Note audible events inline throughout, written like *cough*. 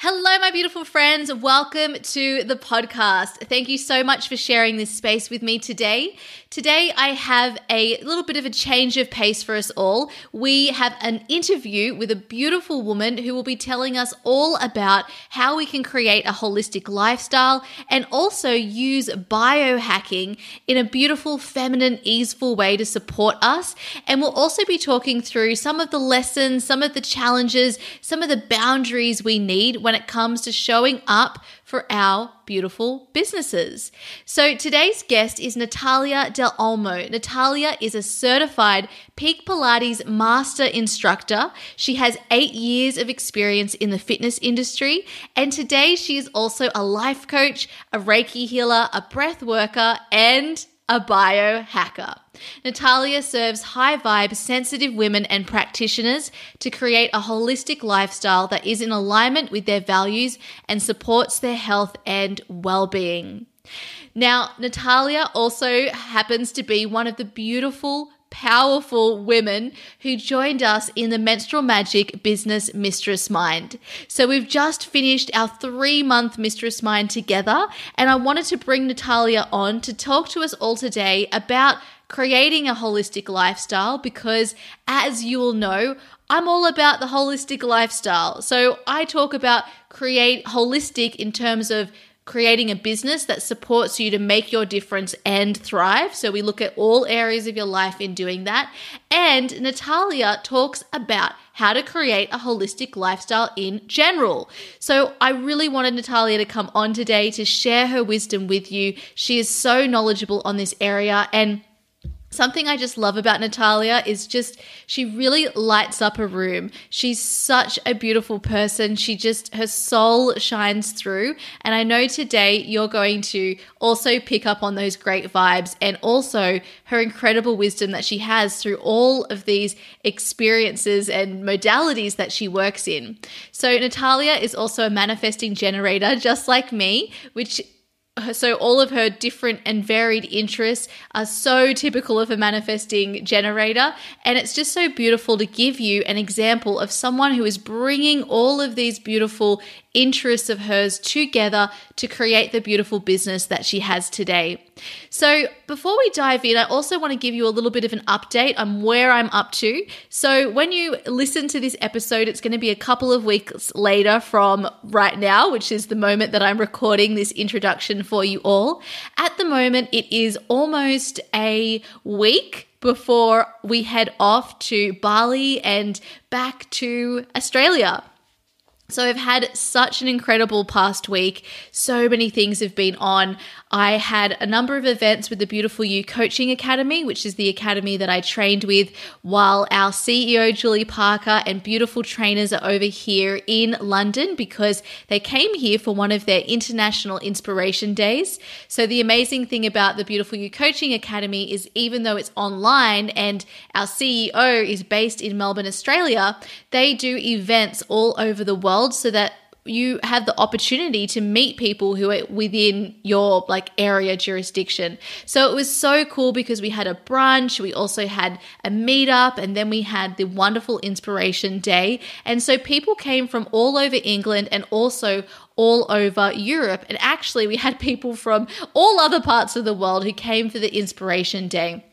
Hello, my beautiful friends. Welcome to the podcast. Thank you so much for sharing this space with me today. Today, I have a little bit of a change of pace for us all. We have an interview with a beautiful woman who will be telling us all about how we can create a holistic lifestyle and also use biohacking in a beautiful, feminine, easeful way to support us. And we'll also be talking through some of the lessons, some of the challenges, some of the boundaries we need when it comes to showing up for our beautiful businesses. So today's guest is Natalia Del Olmo. Natalia is a certified Peak Pilates master instructor. She has eight years of experience in the fitness industry, and today she is also a life coach, a Reiki healer, a breath worker, and a biohacker. Natalia serves high vibe, sensitive women and practitioners to create a holistic lifestyle that is in alignment with their values and supports their health and well being. Now, Natalia also happens to be one of the beautiful powerful women who joined us in the Menstrual Magic Business Mistress Mind. So we've just finished our three month Mistress Mind together, and I wanted to bring Natalia on to talk to us all today about creating a holistic lifestyle because, as you will know, I'm all about the holistic lifestyle. So I talk about create holistic in terms of creating a business that supports you to make your difference and thrive. So we look at all areas of your life in doing that. And Natalia talks about how to create a holistic lifestyle in general. So I really wanted Natalia to come on today to share her wisdom with you. She is so knowledgeable on this area and Something I just love about Natalia is just she really lights up a room. She's such a beautiful person. She just her soul shines through. And I know today you're going to also pick up on those great vibes and also her incredible wisdom that she has through all of these experiences and modalities that she works in. So Natalia is also a manifesting generator *laughs* just like me, which *laughs* so all of her different and varied interests are so typical of a manifesting generator. And it's just so beautiful to give you an example of someone who is bringing all of these beautiful interests of hers together to create the beautiful business that she has today. So, before we dive in, I also want to give you a little bit of an update on where I'm up to. So, when you listen to this episode, it's going to be a couple of weeks later from right now, which is the moment that I'm recording this introduction for you all. At the moment, it is almost a week before we head off to Bali and back to Australia. So I've had such an incredible past week. So many things have been on. I had a number of events with the Beautiful You Coaching Academy, which is the academy that I trained with, while our CEO, Julie Parker, and beautiful trainers are over here in London because they came here for one of their international inspiration days. So, the amazing thing about the Beautiful You Coaching Academy is even though it's online and our CEO is based in Melbourne, Australia, they do events all over the world so that you have the opportunity to meet people who are within your like area jurisdiction. So it was so cool because we had a brunch, we also had a meetup, and then we had the wonderful inspiration day. And so people came from all over England and also all over Europe. And actually, we had *laughs* people from all other parts of the world who came for the inspiration day.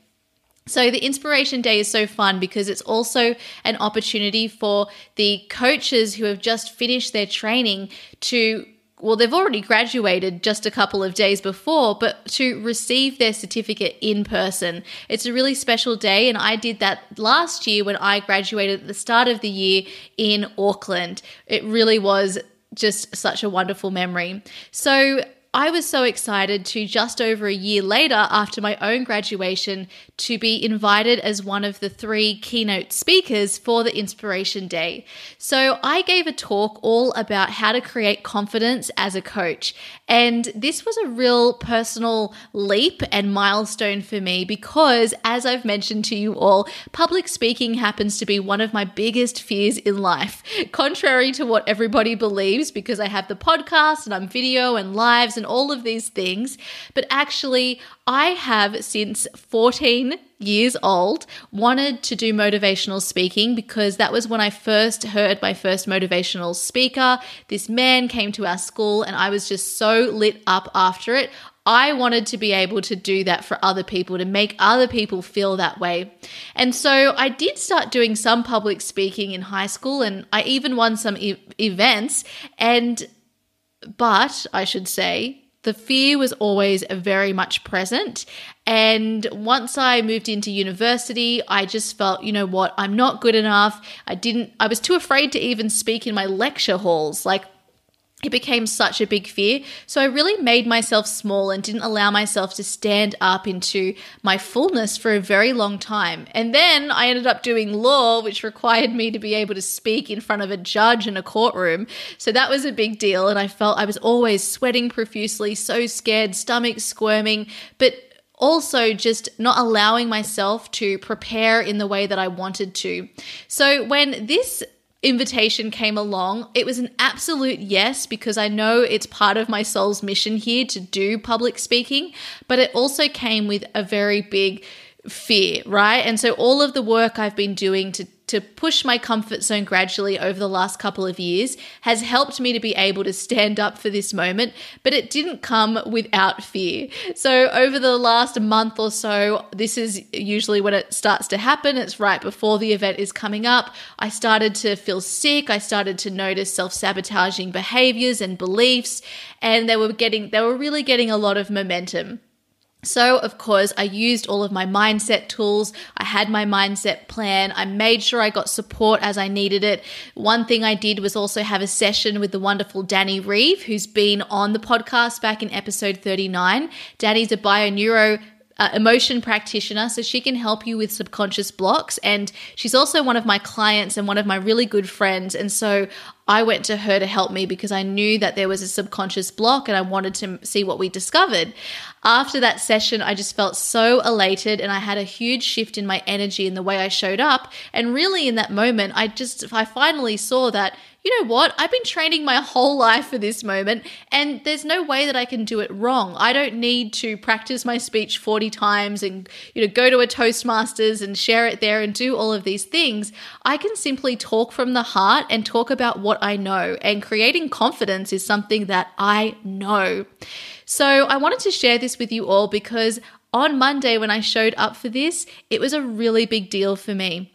So, the Inspiration Day is so fun because it's also an opportunity for the coaches who have just finished their training to well, they've already graduated just a couple of days before, but to receive their certificate in person. It's a really special day, and I did that last year when I graduated at the start of the year in Auckland. It really was just such a wonderful memory. So, I was so excited to just over a year later, after my own graduation, to be invited as one of the three keynote speakers for the Inspiration Day. So I gave a talk all about how to create confidence as a coach. And this was a real personal leap and milestone for me because, as I've mentioned to you all, public speaking happens to be one of my biggest fears in life. *laughs* Contrary to what everybody believes, because I have the podcast and I'm video and lives and all of these things. But actually, I have since 14 years old wanted to do motivational speaking because that was when I first heard my first motivational speaker. This man came to our school and I was just so lit up after it. I wanted to be able to do that for other people, to make other people feel that way. And so I did start doing some public speaking in high school and I even won some e- events. And, but I should say, the fear was always very much present. And once I moved into university, I just felt, you know what, I'm not good enough. I didn't, I was too afraid to even speak in my lecture halls. Like, it became such a big fear. So I really made myself small and didn't allow myself to stand up into my fullness for a very long time. And then I ended up doing law, which required me to be able to speak in front of a judge in a courtroom. So that was a big deal. And I felt I was always sweating profusely, so scared, stomach squirming, but also just not allowing myself to prepare in the way that I wanted to. So when this invitation came along, it was an absolute yes because I know it's part of my soul's mission here to do public speaking, but it also came with a very big fear, right? And so all of the work I've been doing to to push my comfort zone gradually over the last couple of years has helped me to be able to stand up for this moment, but it didn't come without fear. So, over the last month or so, this is usually when it starts to happen. It's right before the event is coming up. I started to feel sick. I started to notice self sabotaging behaviors and beliefs, and they were getting, they were really getting a lot of momentum. So, of course, I used all of my mindset tools. I had my mindset plan. I made sure I got support as I needed it. One thing I did was also have a session with the wonderful Danny Reeve, who's been on the podcast back in episode 39. Danny's a bio neuro uh, emotion practitioner, so she can help you with subconscious blocks. And she's also one of my clients and one of my really good friends. And so I went to her to help me because I knew that there was a subconscious block and I wanted to see what we discovered. After that session, I just felt so elated and I had a huge shift in my energy and the way I showed up. And really, in that moment, I just, I finally saw that you know what? I've been training my *laughs* whole life for this moment, and there's no way that I can do it wrong. I don't need to practice my speech 40 times and, you know, go to a Toastmasters and share it there and do all of these things. I can simply talk from the heart and talk about what I know, and creating confidence is something that I know. So I wanted to share this with you all because on Monday, when I showed up for this, it was a really big deal for me.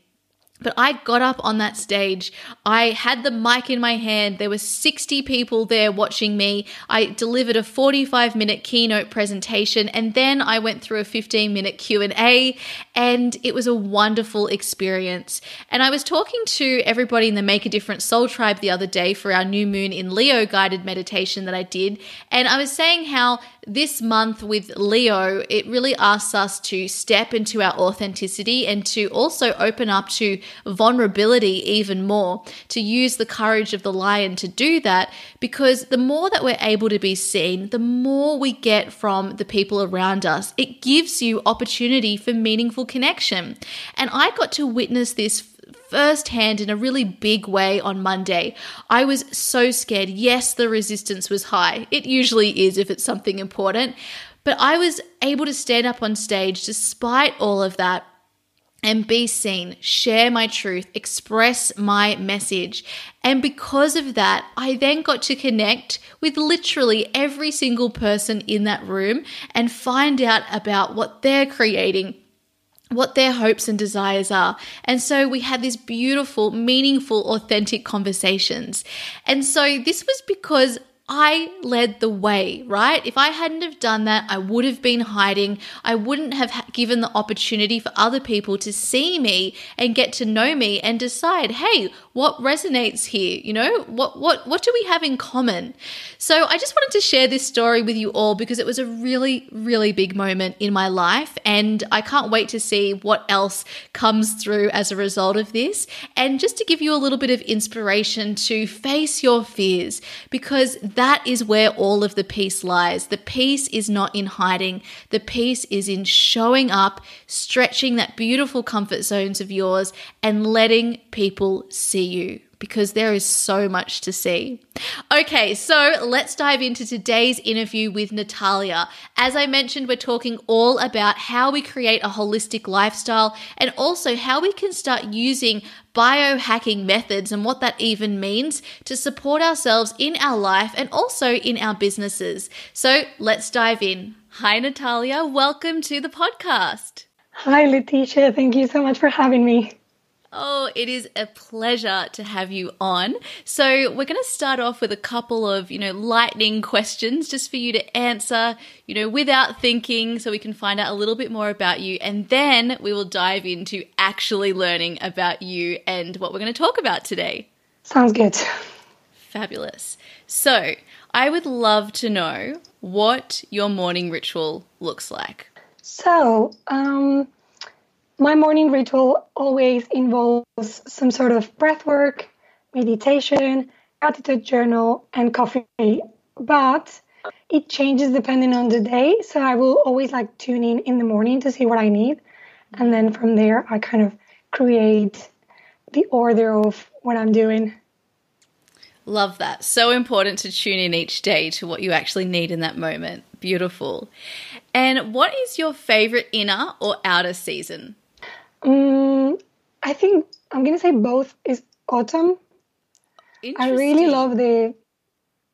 But I got up on that stage. I had the mic in my hand. There were 60 people there watching me. I delivered a 45 minute keynote presentation and then I went through a 15 minute Q&A and it was a wonderful experience. And I was talking to everybody in the Make a Difference Soul Tribe the other day for our new moon in Leo guided meditation that I did, and I was saying how this month with Leo, it really asks us to step into our authenticity and to also open up to vulnerability even more, to use the courage of the lion to do that, because the more that we're able to be seen, the more we get from the people around us. It gives you opportunity for meaningful connection. And I got to witness this firsthand in a really big way on Monday. I was so scared. Yes, the resistance was high. It usually is if it's something important. But I was able to stand up on stage despite all of that and be seen, share my truth, express my message. And because of that, I then got to connect with literally every single person in that room and find out about what they're creating what their hopes and desires are. And so we had these beautiful, meaningful, authentic conversations. And so this was because I led the way, right? If I hadn't have done that, I would have been hiding. I wouldn't have given the opportunity for other people to see me and get to know me and decide, hey, what resonates here? You know, what what what do we have in common? So I just wanted to share this story with you all because it was a really really big moment in my life and I can't wait to see what else comes through as a result of this and just to give you a little bit of inspiration to face your fears because that is where all of the peace lies. The peace is not in hiding. The peace is in showing up, stretching that beautiful comfort zones of yours and letting people see you because there is so much to see. Okay, so let's dive into today's interview with Natalia. As I mentioned, we're talking all about how we create a holistic lifestyle and also how we can start using biohacking methods and what that even means to support ourselves in our life and also in our businesses. So let's dive in. Hi, Natalia. Welcome to the podcast. Hi, Letitia. Thank you so much for having me. Oh, it is a pleasure to have you on. So, we're going to start off with a couple of, you know, lightning questions just for you to answer, you know, without thinking so we can find out a little bit more about you. And then we will dive into actually learning about you and what we're going to talk about today. Sounds good. Fabulous. So, I would love to know what your morning ritual looks like. So, um, my morning ritual always involves some sort of breath work, meditation, gratitude journal, and coffee. But it changes depending on the day. So I will always like tune in in the morning to see what I need. And then from there, I kind of create the order of what I'm doing. Love that. So important to tune in each day to what you actually need in that moment. Beautiful. And what is your favorite inner or outer season? Um, I think I'm gonna say both is autumn. I really love the,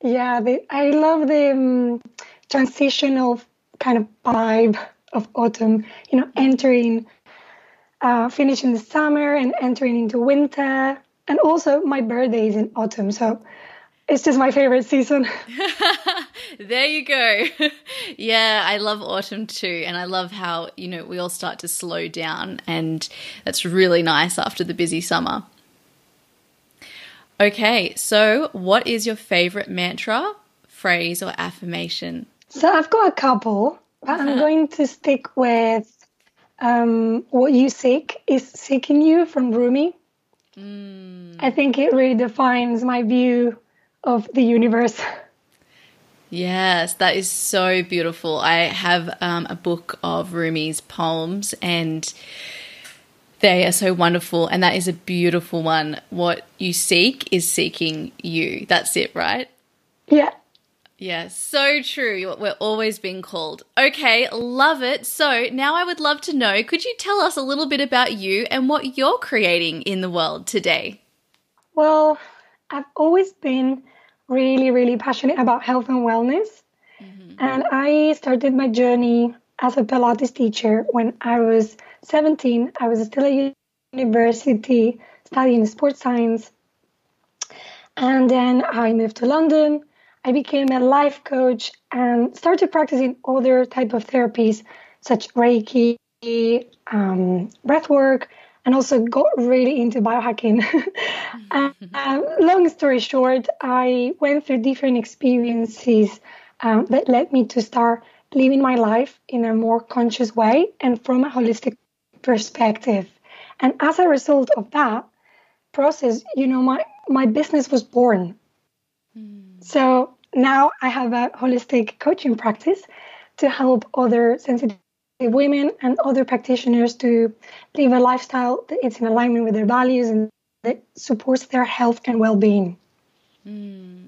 yeah, the I love the um, transitional kind of vibe of autumn. You know, entering, uh, finishing the summer and entering into winter, and also my birthday is in autumn, so it's just my favorite season. *laughs* *laughs* there you go. *laughs* yeah, I love autumn too. And I love how, you know, we all start to slow down. And that's really nice after the busy summer. Okay, so what is your favorite mantra, phrase, or affirmation? So I've got a couple, but I'm going to stick with um, What You Seek is Seeking You from Rumi. Mm. I think it really defines my view of the universe. Yes, that is so beautiful. I have um, a book of Rumi's poems, and they are so wonderful. And that is a beautiful one. What you seek is seeking you. That's it, right? Yeah. Yeah, so true. We're always being called. Okay, love it. So now I would love to know could you tell us a little bit about you and what you're creating in the world today? Well, I've always been really, really passionate about health and wellness. Mm-hmm. And I started my journey as a Pilates teacher when I was 17. I was still at university studying sports science. And then I moved to London. I became a life coach and started practicing other type of therapies such Reiki, um, breath work, and also got really into biohacking. *laughs* um, long story short, I went through different experiences um, that led me to start living my life in a more conscious way and from a holistic perspective. And as a result of that process, you know, my, my business was born. Mm. So now I have a holistic coaching practice to help other sensitive women and other practitioners to live a lifestyle that is in alignment with their values and that supports their health and well-being. Mm.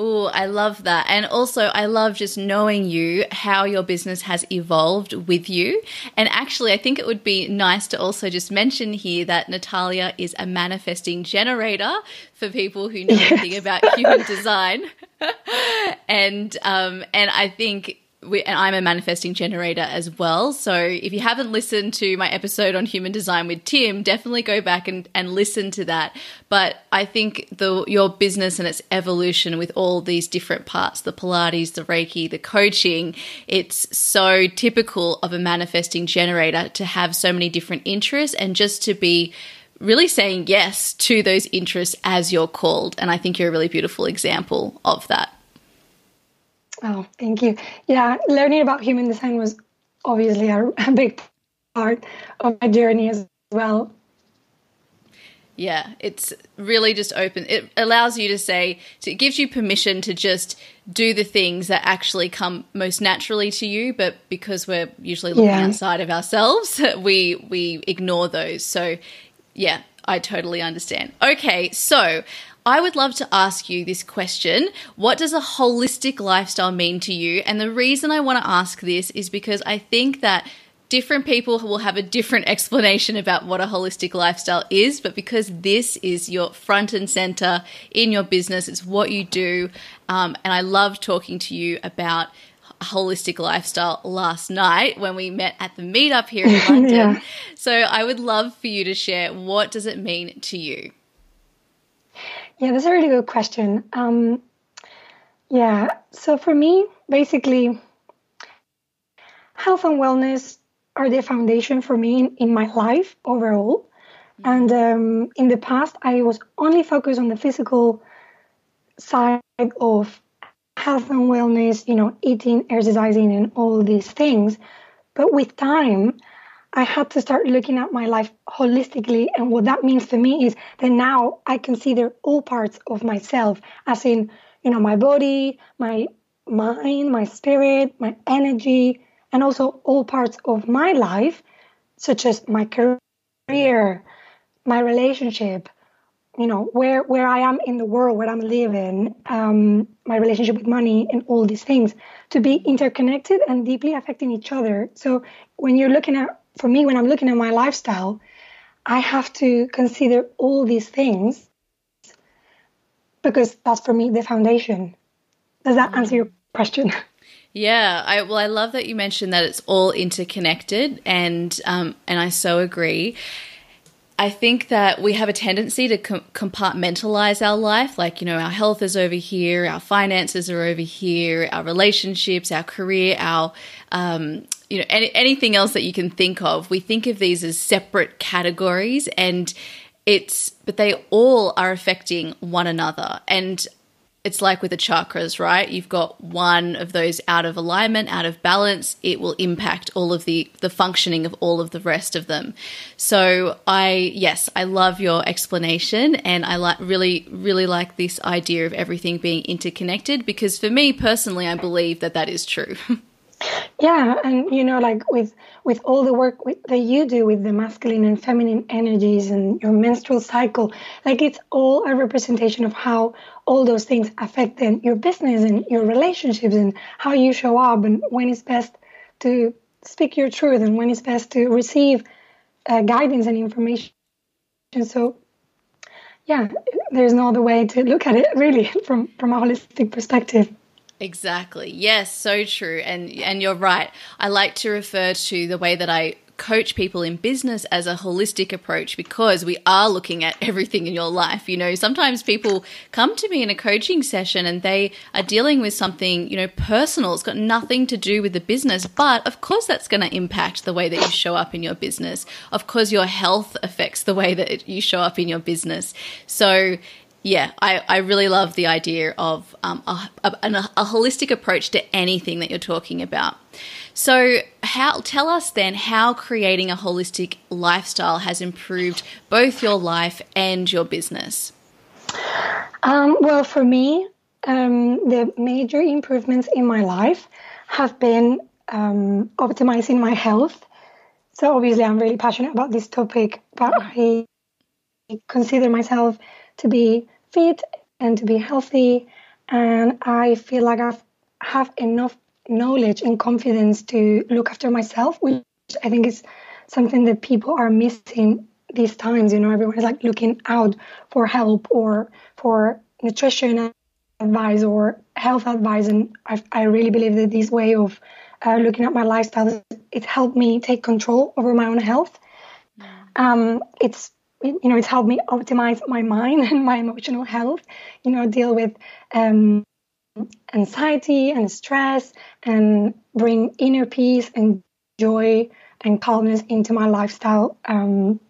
Oh, I love that. And also, I love just knowing you, how your business has evolved with you. And actually, I think it would be nice to also just mention here that Natalia is a manifesting generator for people who know yes. anything about human design. *laughs* and um, and I think we, and I'm a manifesting generator as well. So if you haven't listened to my episode on human design with Tim, definitely go back and, and listen to that. But I think the your business and its evolution with all these different parts, the Pilates, the Reiki, the coaching, it's so typical of a manifesting generator to have so many different interests and just to be really saying yes to those interests as you're called. And I think you're a really beautiful example of that. Oh, thank you. Yeah, learning about human design was obviously a, a big part of my journey as well. Yeah, it's really just open. It allows you to say, it gives you permission to just do the things that actually come most naturally to you. But because we're usually looking yeah. outside of ourselves, *laughs* we we ignore those. So, yeah, I totally understand. Okay, so I would love to ask you this question What does a holistic lifestyle mean to you? And the reason I want to ask this is because I think that different people will have a different *laughs* explanation about what a holistic lifestyle is, but because this is your front and center in your business, it's what you do. Um, and I love talking to you about a holistic lifestyle last night when we met at the meetup here in *laughs* London. yeah. So I would love for you to share what does it mean to you? Yeah, that's a really good question. Um, yeah, so for me, basically, health and wellness are the foundation for me in, in my life overall. Mm-hmm. And um, in the past, I was only focused on the physical side of health and wellness, you know, eating, exercising, and all these things. But with time, I had to start looking at my life holistically. And what that means for me is that now I consider all parts of myself, as in, you know, my body, my mind, my spirit, my energy, and also all parts of my life, such as my career, my relationship, you know, where, where I am in the world, where I'm living, um, my relationship with money, and all these things to be interconnected and deeply affecting each other. So when you're looking at, for me, when I'm looking at my lifestyle, I have to consider all these things because that's for me the foundation. Does that answer your question? *laughs* Yeah, I well, I love that you mentioned that it's all interconnected, and um, and I so agree. I think that we have a tendency to com- compartmentalize our life. Like, you know, our health is over here, our finances are over here, our relationships, our career, our, um, you know, any, anything else that you can think of. We think of these as separate categories and it's, but they all are affecting one another. And it's like with the chakras, right? You've got one of those out of alignment, out of balance, it will impact all of the the functioning of all of the rest of them. So I yes, I love your explanation and I like really really like this idea of everything being interconnected because for me personally I believe that that is true. *laughs* Yeah, and you know, like with with all the work with, that you do with the masculine and feminine energies and your menstrual cycle, like it's all a representation of how all those things affect then your business and your relationships and how you show up and when it's best to speak your truth and when it's best to receive uh, guidance and information. So, yeah, there's no other way to look at it really *laughs* from from a holistic perspective. Exactly. Yes, so true. And and you're right. I like to refer to the way that I coach people in business as a holistic approach because we are looking at everything in your life. You know, sometimes people come to me in a coaching session and they are dealing with something, you know, personal. It's got nothing to do with the business, but of course that's going to impact the way that you show up in your business. Of course your health affects the way that you show up in your business. So yeah, I, I really love the idea of um, a, a, a, holistic approach to anything that you're talking about. So, how tell us then how creating a holistic lifestyle has improved both your life and your business. Um, well, for me, um, the major improvements in my life have been um, optimizing my health. So, obviously, I'm really passionate about this topic, but I consider myself to be fit and to be healthy. And I feel like I have enough knowledge and confidence to look after myself, which I think is something that people are missing these times. You know, everyone is like looking out for help or for nutrition advice or health advice. And I, I really believe that this way of uh, looking at my lifestyle, it helped me take control over my own health. Um, it's you know, it's helped me optimize my mind *laughs* and my emotional health, you know, deal with um, anxiety and stress and bring inner peace and joy and calmness into my lifestyle. Um,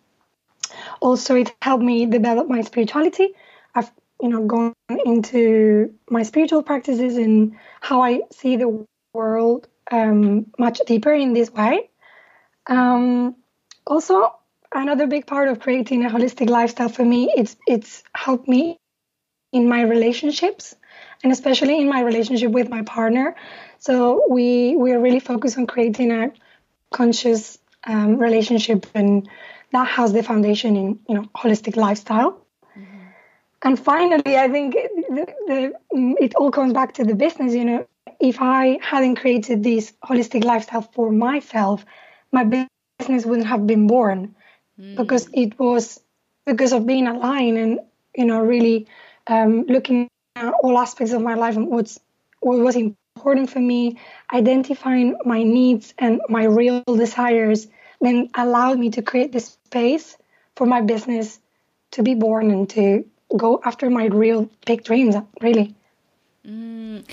Also, it helped me develop my spirituality. I've you know gone into my spiritual practices and how I see the world um, much deeper in this way. Um, also, another big part of creating a holistic lifestyle for me it's it's helped me in my relationships and especially in my relationship with my partner. So we we are really focused on creating a conscious um, relationship and that has the foundation in you know holistic lifestyle. Mm-hmm. and finally i think the, the, it all comes back to the business you know. If i hadn't created this holistic lifestyle for myself my business wouldn't have been born mm. because it was because of being aligned and you know really um, looking at all aspects of my life and what's what was important for me, identifying my needs and my real desires, then allowed me to create this space for my business to be born and to go after my real big dreams. Really. Mm.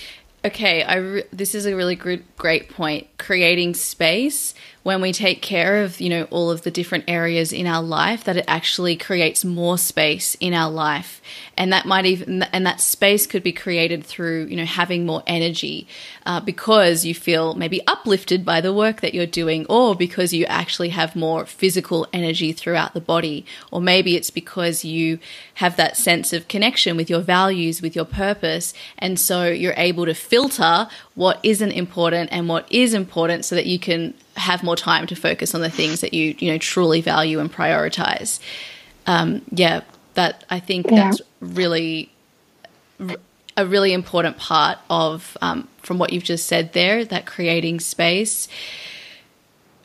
Okay, I re- this is a really good, great point. Creating space when we take care of, you know, all of the different areas in our life, that it actually creates more space in our life, and that might even, and that space could be created through, you know, having more energy, uh, because you feel maybe uplifted by the work that you're doing, or because you actually have more physical energy throughout the body, or maybe it's because you have that sense of connection with your values, with your purpose, and so you're able to filter what isn't important and what is important so that you can have more time to focus on the things that you you know truly value and prioritize um, yeah that i think yeah. that's really a really important part of um, from what you've just said there that creating space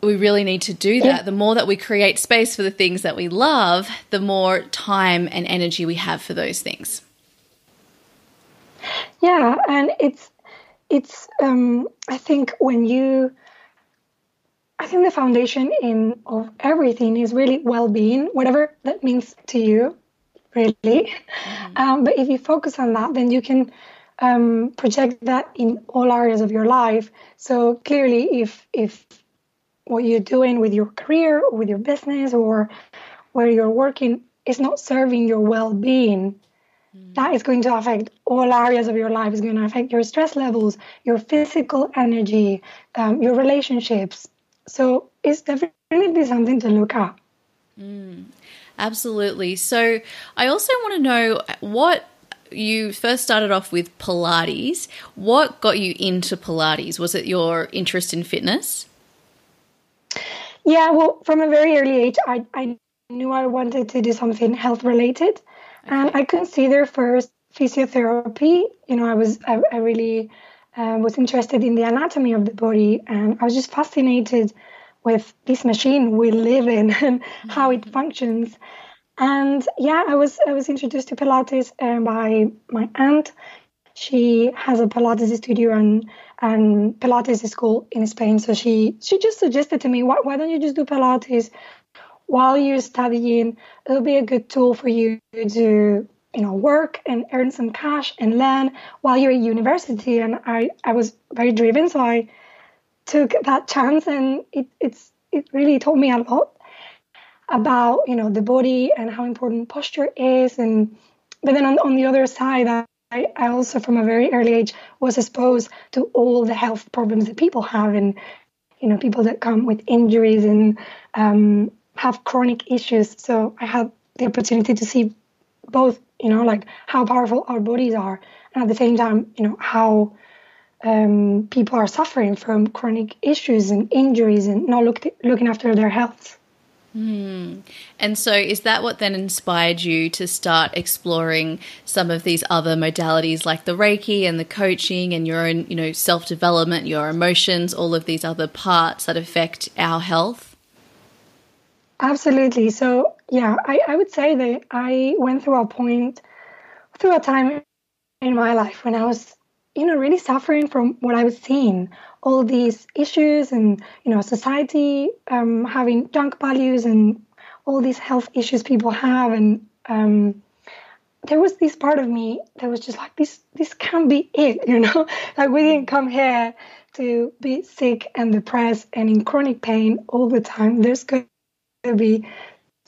we really need to do that. The more that we create space for the things that we love, the more time and energy we have for those things. Yeah, and it's it's um, I think when you I think the foundation in of everything is really well-being, whatever that means to you, really. Mm-hmm. Um, but if you focus on that, then you can um, project that in all areas of your life. So clearly, if if what you're doing with your career or with your business or where you're working is not serving your well-being, Mm. That is going to affect all areas of your life. It's going to affect your stress levels, your physical energy, um, your relationships. So it's definitely something to look at. Mm, absolutely. So I also want to know what you first started off with Pilates. What got you into Pilates? Was it your interest in fitness? Yeah, well, from a very early age, I, I knew I wanted to do something health related. And I considered first physiotherapy. You know, I was I, I really uh, was interested in the anatomy of the body, and I was just fascinated with this machine we live in *laughs* and how it functions. And yeah, I was I was introduced to Pilates uh, by my aunt. She has a Pilates studio and and Pilates school in Spain. So she she just suggested to me, why, why don't you just do Pilates? while you're studying, it'll be a good tool for you to you know work and earn some cash and learn while you're at university and i i was very driven so i took that chance and it it's it really taught me a lot about you know the body and how important posture is and but then on, on the other side I, I also from a very early age was exposed to all the health problems that people have and you know people that come with injuries and um, have chronic issues. So I had the opportunity to see both, you know, like how powerful our bodies are, and at the same time, you know, how um, people are suffering from chronic issues and injuries and not look, looking after their health. Hmm. And so, is that what then inspired you to start exploring some of these other modalities like the Reiki and the coaching and your own, you know, self development, your emotions, all of these other parts that affect our health? Absolutely. So, yeah, I, I would say that I went through a point, through a time in my life when I was, you know, really suffering from what I was seeing all these issues and, you know, society um, having junk values and all these health issues people have. And um, there was this part of me that was just like, this, this can't be it, *laughs* you know, like we didn't come here to be sick and depressed and in chronic pain all the time. There's good to be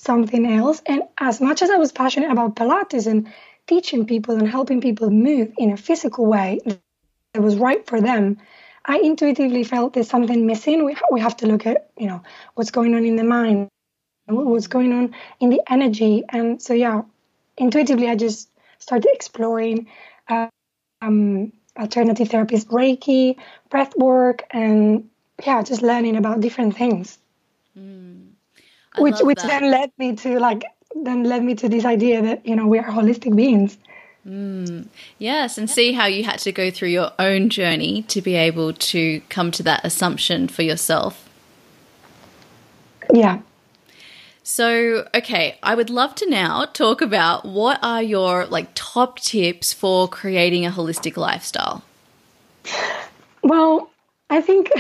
something else. And as much as I was passionate about Pilates and teaching people and helping people move in a physical way that was right for them, I intuitively felt there's something missing. We, we have to look at, you know, what's going on in the mind, what's going on in the energy. And so, yeah, intuitively, I just started exploring um, alternative therapies, Reiki, breath work, and yeah, just learning about different things. Mm, which which that. then led me to like then led me to this idea that you know we are holistic beings. Mm, yes, and see how you had to go through your own journey to be able to come to that assumption for yourself. Yeah. So, okay, I would love to now talk about what are your like top tips for creating a holistic lifestyle? Well, I think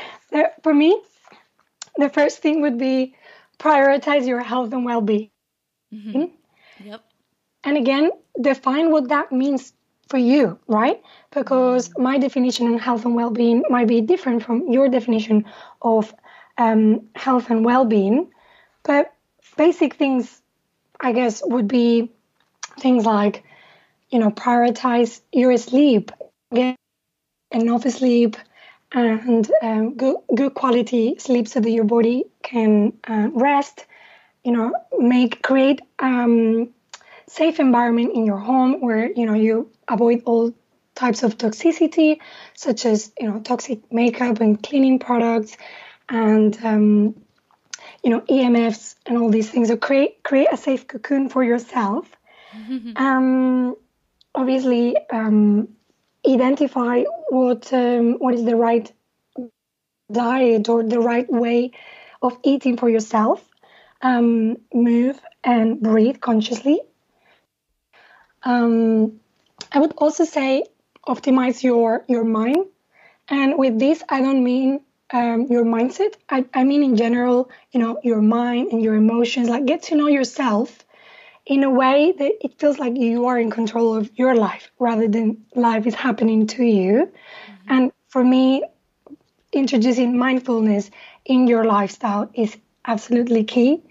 *laughs* for me, the first thing would be prioritize your health and well-being. Mm-hmm. Yep. And again, define what that means for you, right? Because mm-hmm. my definition of health and well-being might be different from your definition of um, health and well-being. But basic things, I guess, would be things like, you know, prioritize your sleep, get enough sleep, and um, good, good quality sleep so that your body can uh, rest. You know, make create um, safe environment in your home where you know you avoid all types of toxicity, such as you know toxic makeup and cleaning products, and um, you know EMFs and all these things. So create create a safe cocoon for yourself. *laughs* um, obviously, um, identify what um, what is the right diet or the right way of eating for yourself. Um, move and breathe consciously. Um, I would also say optimize your your mind, and with this I don't mean um, your mindset. I, I mean, in general, you know, your mind and your emotions. Like, get to know yourself in a way that it feels like you are in control of your life rather than life is happening to you. Mm-hmm. And for me, introducing mindfulness in your lifestyle is absolutely key.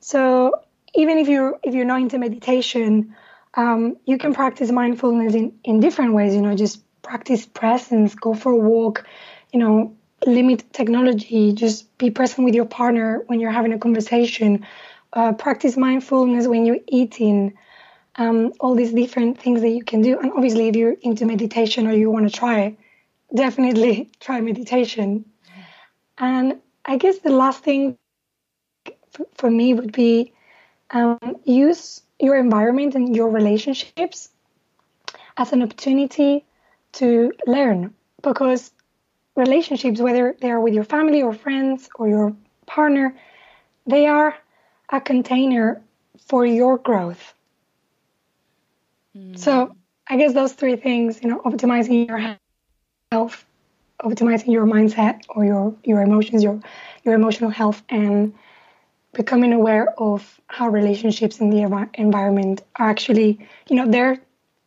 So even if you're if you're not into meditation, um, you can practice mindfulness in in different ways. You know, just practice presence, go for a walk. You know, limit technology, just be present with your partner when you're having a conversation, uh, practice mindfulness when you're eating, um, all these different things that you can do. And obviously, if you're into meditation or you want to try it, definitely *laughs* try meditation. And I guess the last thing for me would be um, use your environment and your relationships as an opportunity to learn because relationships, whether they are with your family or friends or your partner, they are a container for your growth. Mm. So I guess those three things, you know, optimizing your health, optimizing your mindset or your your emotions, your your emotional health, and becoming aware of how relationships in the env- environment are actually, you know, there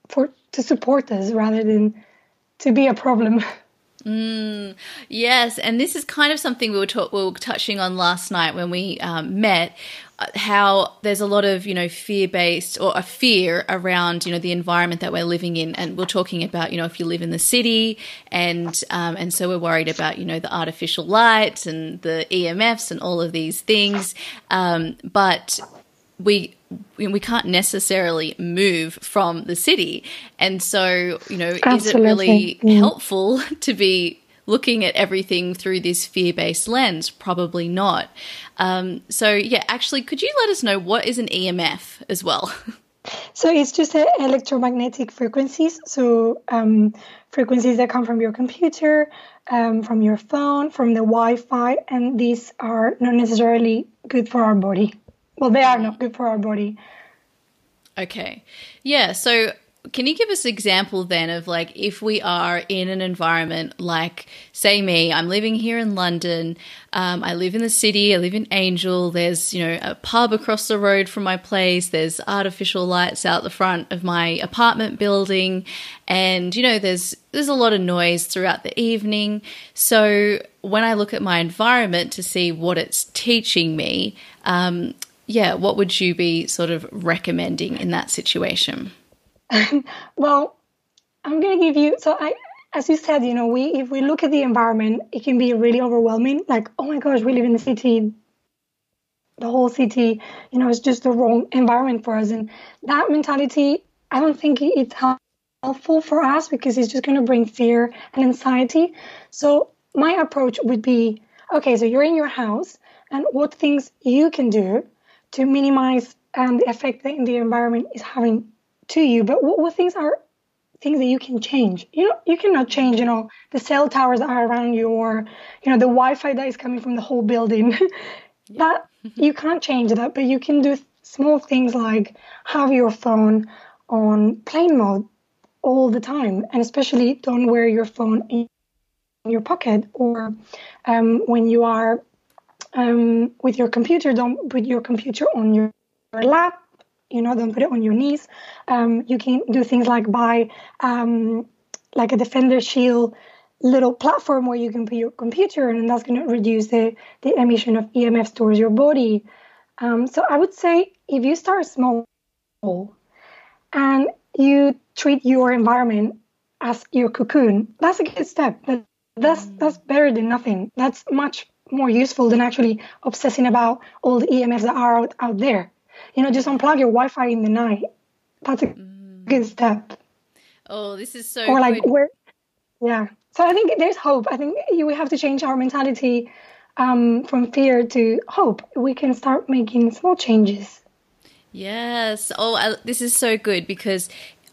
for to support us rather than to be a problem. *laughs* Mm, yes, and this is kind of something we were, talk- we were touching on last night when we um, met. Uh, how there's a lot of you know fear based or a fear around you know the environment that we're living in, and we're talking about you know if you live in the city, and um, and so we're worried about you know the artificial lights and the EMFs and all of these things, um, but we we can't necessarily move from the city. And so, you know, Absolutely. is it really mm. helpful *laughs* to be looking at everything through this fear based lens? Probably not. Um, so, yeah, actually, could you let us know what is an EMF as well? *laughs* So it's just electromagnetic frequencies. So um, frequencies that come from your computer, um, from your phone, from the Wi-Fi, and these are not necessarily good for our body. Well, they are not good for our body. Okay. Yeah. So, can you give us an example then of like if we are in an environment like, say, me, I'm living here in London, um, I live in the city, I live in Angel, there's, you know, a pub across the road from my place, there's artificial lights out the front of my apartment building, and, you know, there's, there's a lot of noise throughout the evening. So, when I look at my environment to see what it's teaching me, um, yeah, what would you be sort of recommending in that situation? *laughs* well, I'm going to give you so I as you said, you know, we if we look at the environment, it can be really overwhelming. Like, oh my gosh, we live in the city. The whole city, you know, is just the wrong environment for us. And that mentality, I don't think it's helpful for us because it's just going to bring fear and anxiety. So my approach would be, okay, so you're in your house, and what things you can do to minimize um, the effect that the environment is having to you. But what, what things are things that you can change. You know, you cannot change, you know, the cell towers that are around you or, you know, the Wi-Fi that is coming from the whole building. *laughs* that you can't change that, but you can do small things like have your phone on plane mode all the time, and especially don't wear your phone in your pocket or um, when you are um, with your computer, don't put your computer on your lap you know don't put it on your knees. Um, you can do things like buy um, like a defender shield little platform where you can put your computer and that's going to reduce the, the emission of emfs towards your body. Um, so i would say if you start small and you treat your environment as your cocoon that's a good step. That's that's better than nothing. That's much more useful than actually obsessing about all the emfs that are out, out there you know, just unplug your Wi-Fi in the night. That's a mm. good step. Oh, this is so. Or like good. where, yeah. So I think there's hope. I think we have to change our mentality um, from fear to hope. We can start making small changes. Yes. Oh, uh, this is so good because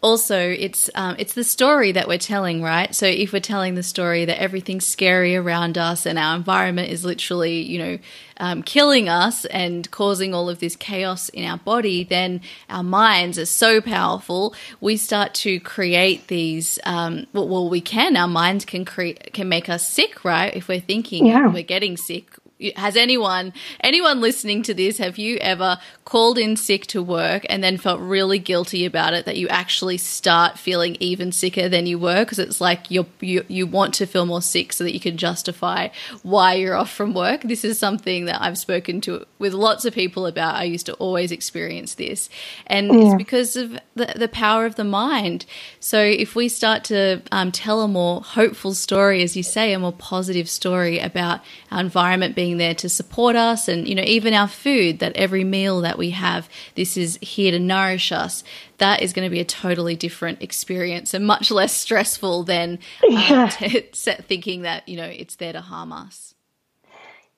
also it's um, it's the story that we're telling, right? So if we're telling the story that everything's scary around us and our environment is literally, you know, um, killing us and causing all of this chaos in our body, then our minds are so powerful. We start to create these. Um, well, well, we can. Our minds can create can make us sick, right? If we're thinking yeah. we're getting sick, has anyone anyone listening to this have you ever called in sick to work and then felt really guilty about it that you actually start feeling even sicker than you were? Because it's like you you you want to feel more sick so that you can justify why you're off from work. This is something that I've spoken to with lots of people about. I used to always experience this. And yeah. it's because of the, the power of the mind. So if we start to um, tell a more hopeful story as you say a more positive story about our environment being being there to support us and you know even our food that every meal that we have this is here to nourish us. That is going to be a totally different experience and much less stressful than uh, *laughs* yeah. *laughs* thinking that you know it's there to harm us.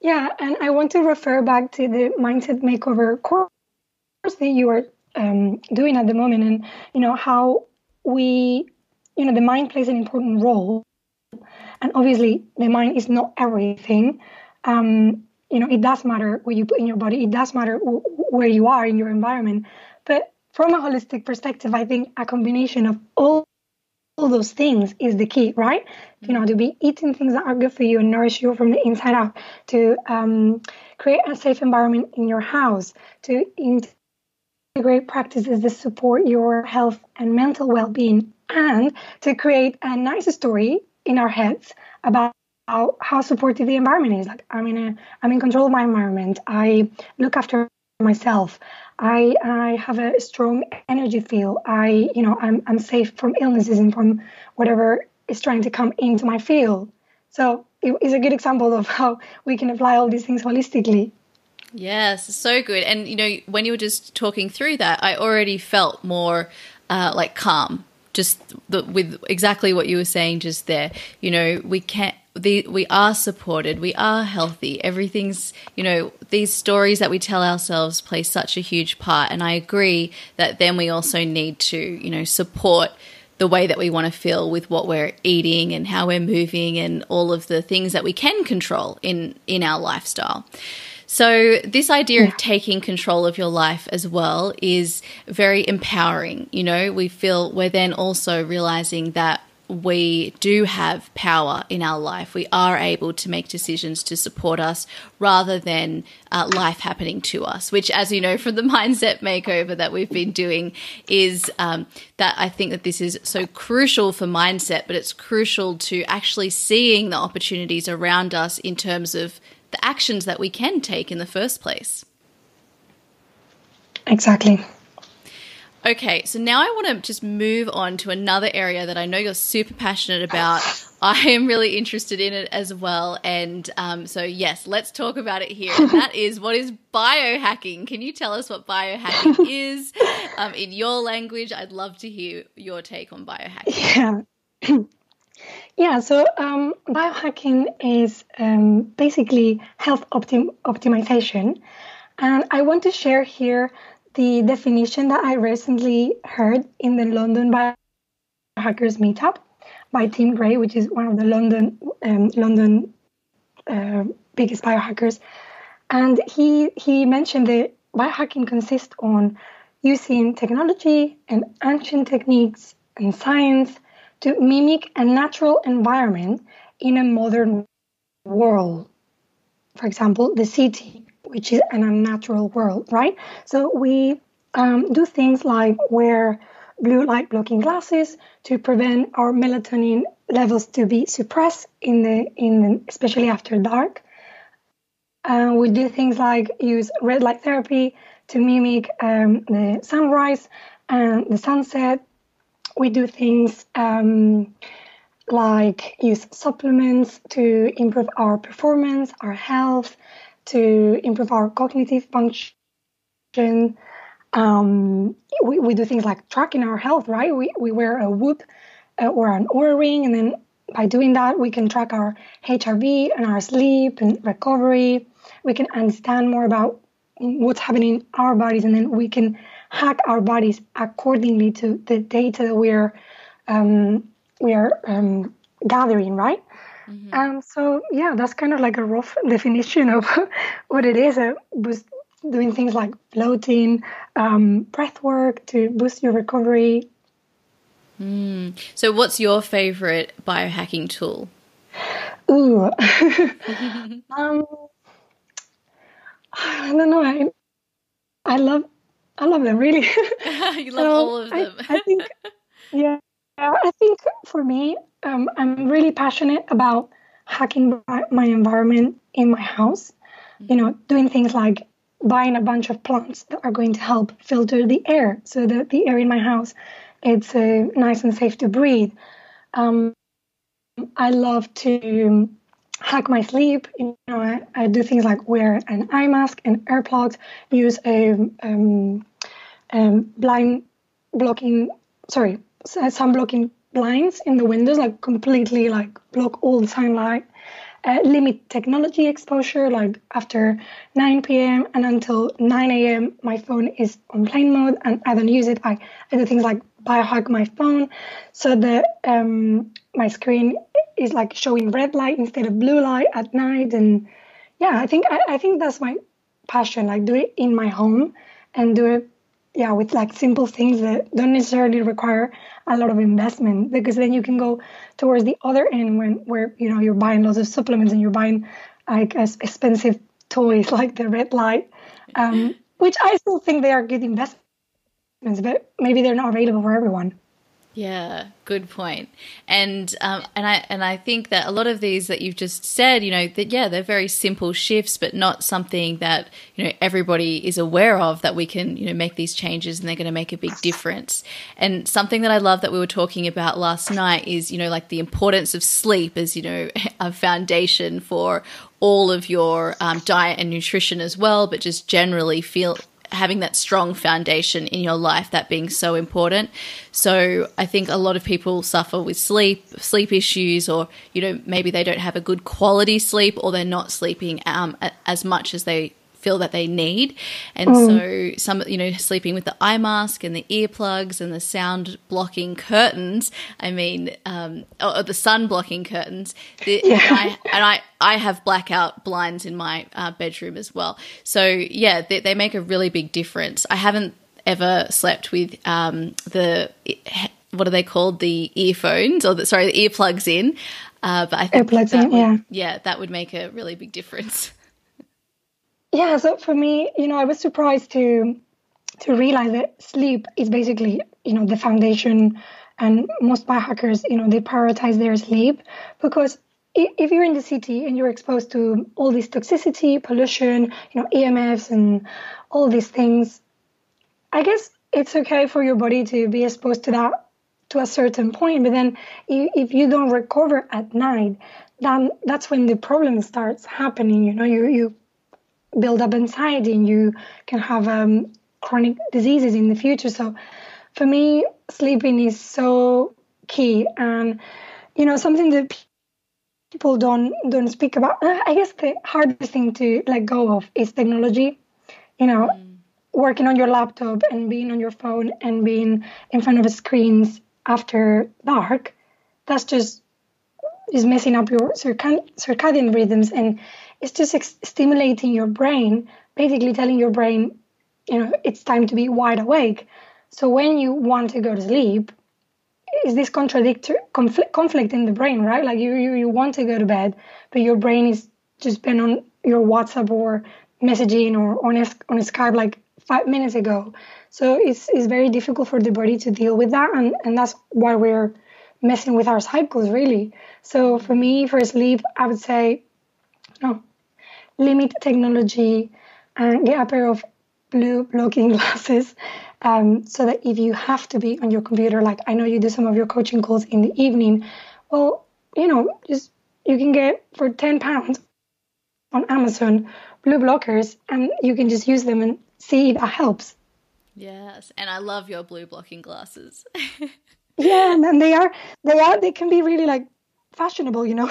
Yeah and i want to refer back to the mindset makeover course that you are um, doing at the moment and you know how we you know the mind plays an important role. And obviously the mind is not everything um, you know, it does matter what you put in your body. It does matter w- where you are in your environment. But from a holistic perspective, I think a combination of all, all those things is the key, right? You know, to be eating things that are good for you and nourish you from the inside out, to um, create a safe environment in your house, to integrate practices that support your health and mental well-being, and to create a nice story in our heads about how, how supportive the environment is. Like I'm in a I'm in control of my environment. I look after myself. I I have a strong energy field. I you know I'm I'm safe from illnesses and from whatever is trying to come into my field. So it is a good example of how we can apply all these things holistically. Yes, so good. And you know, when you were just talking through that, I already felt more uh, like calm. Just the, with exactly what you were saying just there. You know, we can't the, we are supported, we are healthy. Everything's, you know, these stories that we tell ourselves play such a huge part. And I agree that then we also need to, you know, support the way that we want to feel with what we're eating and how we're moving and all of the things that we can control in in our lifestyle. So, this idea yeah. of taking control of your life as well is very empowering. You know, we feel we're then also realizing that we do have power in our life. We are able to make decisions to support us rather than uh, life happening to us, which, as you know from the *laughs* mindset makeover that we've been doing, is um, that I think that this is so crucial for mindset, but it's crucial to actually seeing the opportunities around us in terms of the actions that we can take in the first place. Exactly. Okay, so now I want to just move on to another area that I know you're super passionate about. I am really interested in it as well. And um, so, yes, let's talk about it here. And that is what is biohacking? Can you tell us what biohacking *laughs* is um, in your language? I'd love to hear your take on biohacking. Yeah. *clears throat* yeah, so um, biohacking is um, basically health optim- optimization. And I want to share here the definition that I recently heard in the London Biohackers Meetup by Tim Gray, which is one of the London um, London uh, biggest biohackers, and he he mentioned that biohacking consists on using technology and ancient techniques and science to mimic a natural environment in a modern world. For example, the city which is an unnatural world, right? So we um, do things like wear blue light blocking glasses to prevent our melatonin levels to be suppressed in the in the, especially after dark. Uh, we do things like use red light therapy to mimic um, the sunrise and the sunset. We do things um, like use supplements to improve our performance, our health, to improve our cognitive function. Um, we, we do things like tracking our health, right? We, we wear a Whoop uh, or an Oura ring, and then by doing that, we can track our HRV and our sleep and recovery. We can understand more about what's happening in our bodies, and then we can hack our bodies accordingly to the data that we're um, we are um, gathering, right? Mm-hmm. Um, so yeah, that's kind of like a rough *laughs* definition of *laughs* what it is. I was doing things like floating, um, breath work to boost your recovery. Mm. So, what's your favorite biohacking tool? Ooh, *laughs* um, *sighs* I don't know. I, I love, I love them really. *laughs* *laughs* you love all of them. I, I think, *laughs* yeah, I think for me, um, I'm really passionate about hacking my environment in my house. You know, doing things like buying a bunch of plants that are going to help filter the air so that the air in my house it's uh, nice and safe to breathe. Um, I love to hack my sleep. You know, I, I, do things like wear an eye mask and earplugs, use a um, um, blind blocking, sorry, sun blocking blinds in the windows, like completely like block all the sunlight. Uh, limit technology exposure, like after 9 p.m. and until 9 a.m. My phone is on plane mode, and I don't use it. I, I do things like biohack my phone, so that um, my screen is like showing red light instead of blue light at night. And yeah, I think I, I think that's my passion. Like do it in my home and do it yeah with like simple things that don't necessarily require a lot of investment because then you can go towards the other end when where you know you're buying lots of supplements and you're buying like expensive toys *laughs* like the red light um, which i still think they are good investments but maybe they're not available for everyone yeah, good point. And um, and I and I think that a lot of these that you've just said, you know, that yeah, they're very simple shifts, but not something that you know everybody is aware of. That we can you know make these changes and they're going to make a big difference. And something that I love that we were talking about last night is you know like the importance of sleep as you know *laughs* a foundation for all of your um, diet and nutrition as well, but just generally feel having that strong foundation in your life, that being so important. So I think a lot of people suffer with sleep, sleep issues, or, you know, maybe they don't have a good quality sleep or they're not sleeping um, as much as they feel that they need. And mm. so some you know sleeping with the eye mask and the earplugs and the sound blocking curtains. I mean, um, or, the sun blocking curtains. The, yeah. and, I, and I I have blackout blinds in my uh, bedroom as well. So yeah, they, they, make a really big difference. I haven't ever slept with um, the what are they called the earphones or the sorry the earplugs in. Uh, but I think earplugs in, would, yeah, yeah, that would make a really big difference. Yeah, so for me, you know, I was surprised to to realize that sleep is basically, you know, the foundation and most biohackers, you know, they prioritize their sleep because if you're in the city and you're exposed to all this toxicity, pollution, you know, EMFs and all these things, I guess it's okay for your body to be exposed to that to a certain point, but then if you don't recover at night, then that's when the problem starts happening. You know, you you build up anxiety and you can have um, chronic diseases in the future. So, for me, sleeping is so key, and you know, something that people don't don't speak about. Uh, I guess the hardest thing to let go of is technology. You know, mm. working on your laptop and being on your phone and being in front of screens after dark. That's just is messing up your circadian rhythms and it's just ex- stimulating your brain, basically telling your brain, you know, it's time to be wide awake. So when you want to go to sleep, is this contradictory conflict, conflict in the brain, right? Like you, you you want to go to bed, but your brain is just been on your WhatsApp or messaging or on a, on a Skype like five minutes ago. So it's it's very difficult for the body to deal with that, and and that's why we're messing with our cycles really. So for me, for sleep, I would say, no, limit technology and get a pair of blue blocking *laughs* glasses um, so that if you have to be on your computer, like I know you do some of your coaching calls in the evening, well, you know, just you can get for 10 pounds on Amazon blue blockers and you can just use them and see if that helps. Yes, and I love your blue blocking glasses. *laughs* yeah, and they are they are they can be really like fashionable, you know.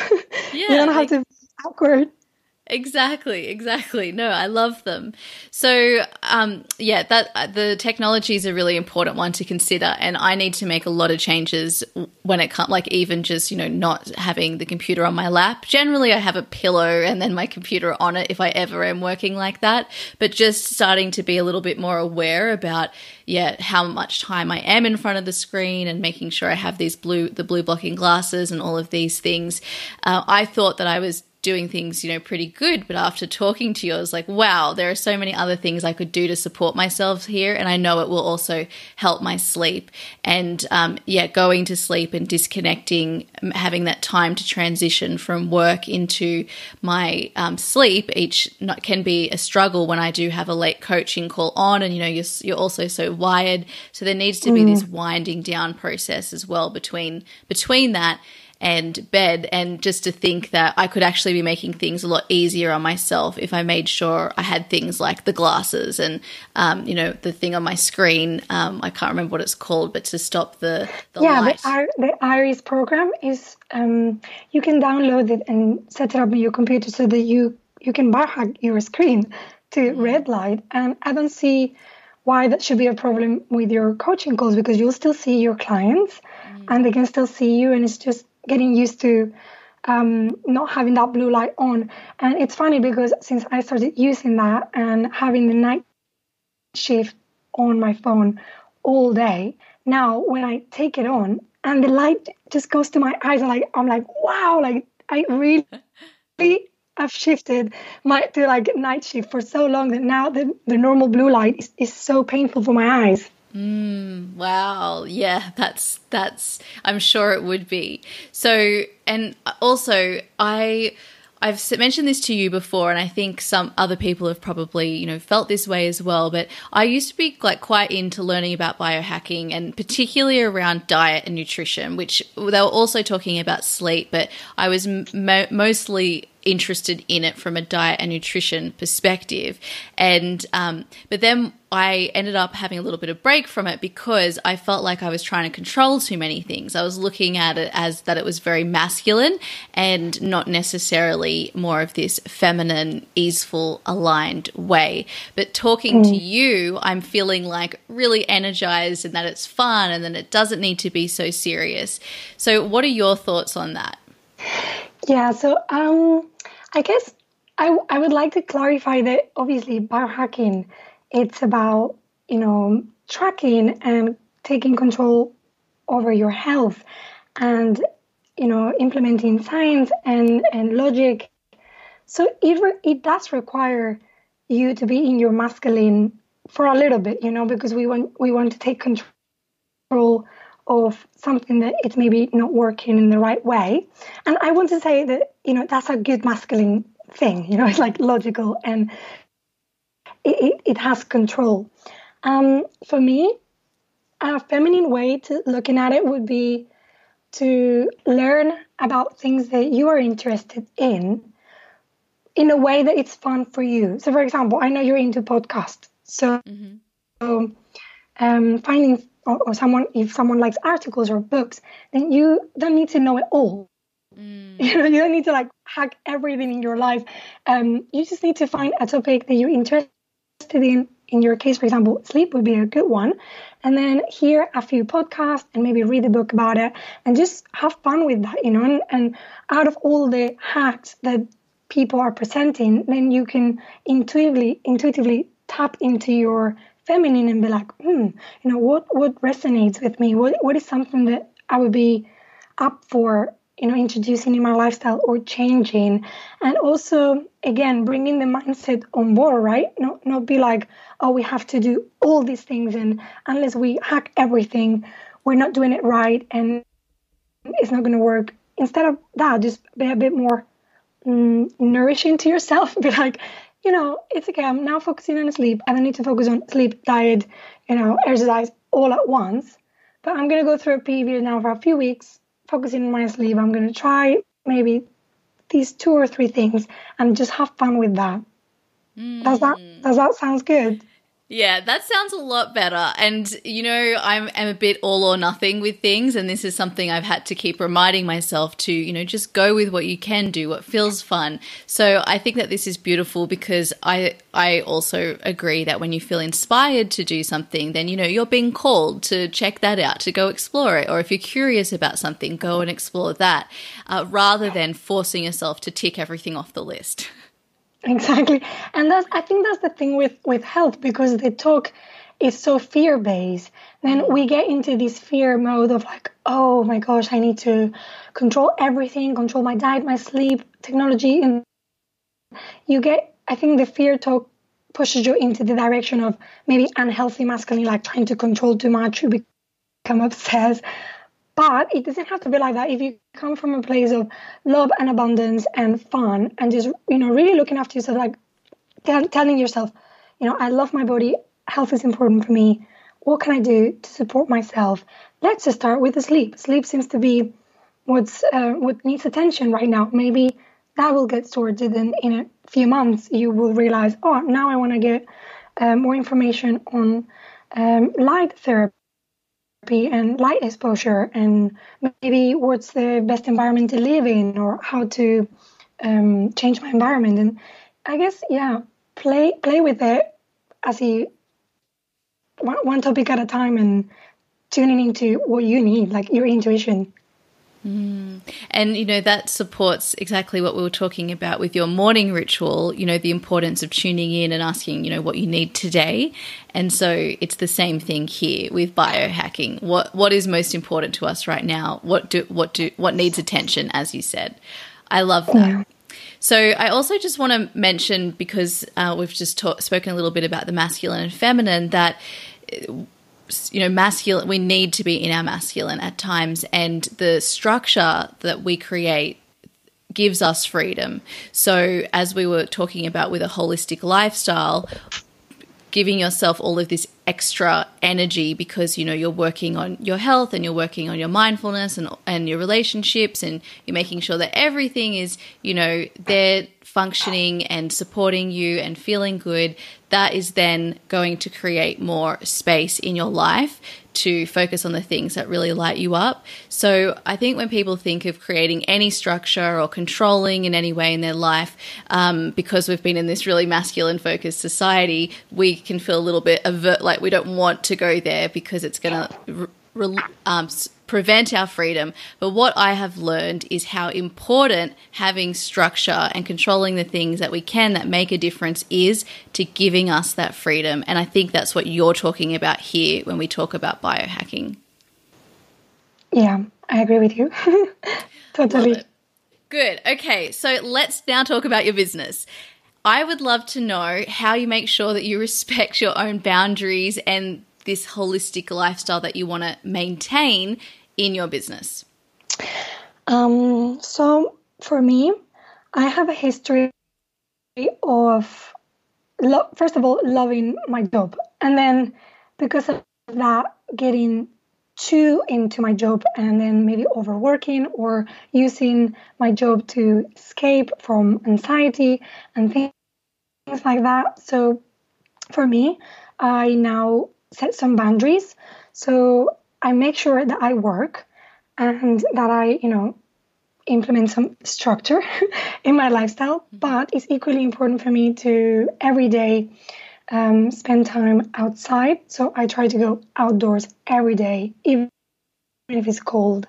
Yeah, *laughs* you don't have to be awkward. Exactly, exactly. No, I love them. So, um, yeah, that uh, the technology is a really important one to consider, and I need to make a lot of changes when it comes, like even just you know not having the computer on my lap. Generally, I have a pillow and then my computer on it if I ever am working like that. But just starting to be a little bit more aware about yeah how much time I am in front of the screen and making sure I have these blue the blue blocking glasses and all of these things. Uh, I thought that I was doing things, you know, pretty good. But after talking to you, I was like, wow, there are so many other things I could do to support myself here. And I know it will also help my sleep. And um, yeah, going to sleep and disconnecting, having that time to transition from work into my um, sleep each not, can be a struggle when I do have a late coaching call on. And, you know, you're, you're also so wired. So there needs to be mm. this winding down process as well between between that and bed. And just to think that I could actually be making things a lot easier on myself if I made sure I had things like the glasses and, um, you know, the thing on my screen. Um, I can't remember what it's called, but to stop the, the yeah, light. The, the Iris program is um, you can download it and set it up on your computer so that you you can biohack your screen to mm-hmm. red light. And I don't see why that should be a problem with your coaching calls because you'll still see your clients mm. and they can still see you and it's just getting used to um, not having that blue light on. And it's funny because since I started using that and having the night shift on my phone all day, now when I take it on and the light just goes to my eyes, I'm like, I'm like, wow, like I really *laughs* have shifted my to like night shift for so long that now the, the normal blue light is, is so painful for my eyes. Mm, wow. Yeah, that's that's I'm sure it would be. So and also I I've mentioned this to you before, and I think some other people have probably, you know, felt this way as well. But I used to be like quite into learning about biohacking, and particularly around diet and nutrition. Which they were also talking about sleep, but I was mo- mostly interested in it from a diet and nutrition perspective. And, um, but then I ended up having a little bit of break from it because I felt like I was trying to control too many things. I was looking at it as that it was very masculine and not necessarily more of this feminine, easeful, aligned way. But talking mm. to you, I'm feeling like really energized and that it's fun and then it doesn't need to be so serious. So, what are your thoughts on that? Yeah, so um, I guess I, I would like to clarify that obviously biohacking it's about you know tracking and taking control over your health and you know implementing science and and logic. So it re- it does require you to be in your masculine for a little bit you know because we want we want to take control of something that it's maybe not working in the right way. And I want to say that, you know, that's a good masculine thing, you know, *laughs* it's like logical and it, it, it has control. Um, for me, a feminine way to looking at it would be to learn about things that you are interested in in a way that it's fun for you. So, for example, I know you're into podcasts, so, mm-hmm. so um, finding or, or, someone if someone likes articles or books, then you don't need to know it all. Mm. *laughs* You know, you don't need to like hack everything in your life. Um, you just need to find a topic that you're interested in. In your case, for example, sleep would be a good one, and then hear a few podcasts and maybe read a book about it and just have fun with that, you know. And, and out of all the hacks that people are presenting, then you can intuitively intuitively tap into your feminine and be like, hmm, you know, what what resonates with me? What what is something that I would be up for, you know, introducing in my lifestyle or changing? And also, again, bringing the mindset on board, right? Not not be like, oh, we have to do all these things, and unless we hack everything, we're not doing it right, and it's not going to work. Instead of that, just be a bit more mm, nourishing to yourself. *laughs* Be like, you know, it's okay. I'm now focusing on sleep. I don't need to focus on sleep, diet, you know, exercise all at once. But I'm going to go through a period now for a few weeks, focusing on my sleep. I'm going to try maybe these two or three things and just have fun with that. Mm. Does that does that sound good? Yeah, that sounds a lot better. And, you know, I'm, I'm a bit all or nothing with things. And this is something I've had to keep reminding myself to, you know, just go with what you can do, what feels fun. So I think that this is beautiful because I, I also agree that when you feel inspired to do something, then, you know, you're being called to check that out, to go explore it. Or if you're curious about something, go and explore that uh, rather than forcing yourself to tick everything off the list. *laughs* *laughs* Exactly. And that's I think that's the thing with with health because the talk is so fear based. Then we get into this fear mode of like, oh my gosh, I need to control everything, control my diet, my sleep, technology and you get I think the fear talk pushes you into the direction of maybe unhealthy masculine, like trying to control too much, you become obsessed. But it doesn't have to be like that. If you come from a place of love and abundance and fun and just, you know, really looking after yourself, like t- telling yourself, you know, I love my body, health is important for me. What can I do to support myself? Let's just start with the sleep. Sleep seems to be what's uh, what needs attention right now. Maybe that will get sorted, and in a few months you will realize, oh, now I want to get uh, more information on um, light therapy and light exposure and maybe what's the best environment to live in or how to um, change my environment. And i guess yeah play play with it as you one, one topic at a time and tuning into what you need like your intuition Mm. And, you know, that supports exactly what we were talking about with your morning ritual, you know, the importance of tuning in and asking, you know, what you need today. And so it's the same thing here with biohacking. What what is most important to us right now? What do what do what needs attention, as you said. I love that. Yeah. So I also just want to mention because uh, we've just ta- spoken a little bit about the masculine and feminine that you know masculine we need to be in our masculine at times and the structure that we create gives us freedom. So as we were talking about with a holistic lifestyle giving yourself all of this extra energy because you know you're working on your health and you're working on your mindfulness and and your relationships and you're making sure that everything is you know there functioning and supporting you and feeling good, that is then going to create more space in your life to focus on the things that really light you up. So I think when people think of creating any structure or controlling in any way in their life, um, because we've been in this really masculine focused society, we can feel a little bit avert, like we don't want to go there because it's going to um, prevent our freedom. But what I have learned is how important having structure and controlling the things that we can that make a difference is to giving us that freedom. And I think that's what you're talking about here when we talk about biohacking. Yeah, I agree with you. *laughs* totally. Good. Okay, so let's now talk about your business. I would love to know how you make sure that you *laughs* respect your own boundaries and this holistic lifestyle that you want to maintain in your business? Um, so for me, I have a history of, lo- first of all, loving my job. and then because of that, getting too into my job and then maybe overworking or using my job to escape from anxiety and things like that. So for me, I now set some boundaries. So I make sure that I work and that I, you know, implement some structure *laughs* in my lifestyle. Mm-hmm. But it's equally important for me to every day um, spend time outside. So I try to go outdoors every day, even if it's cold,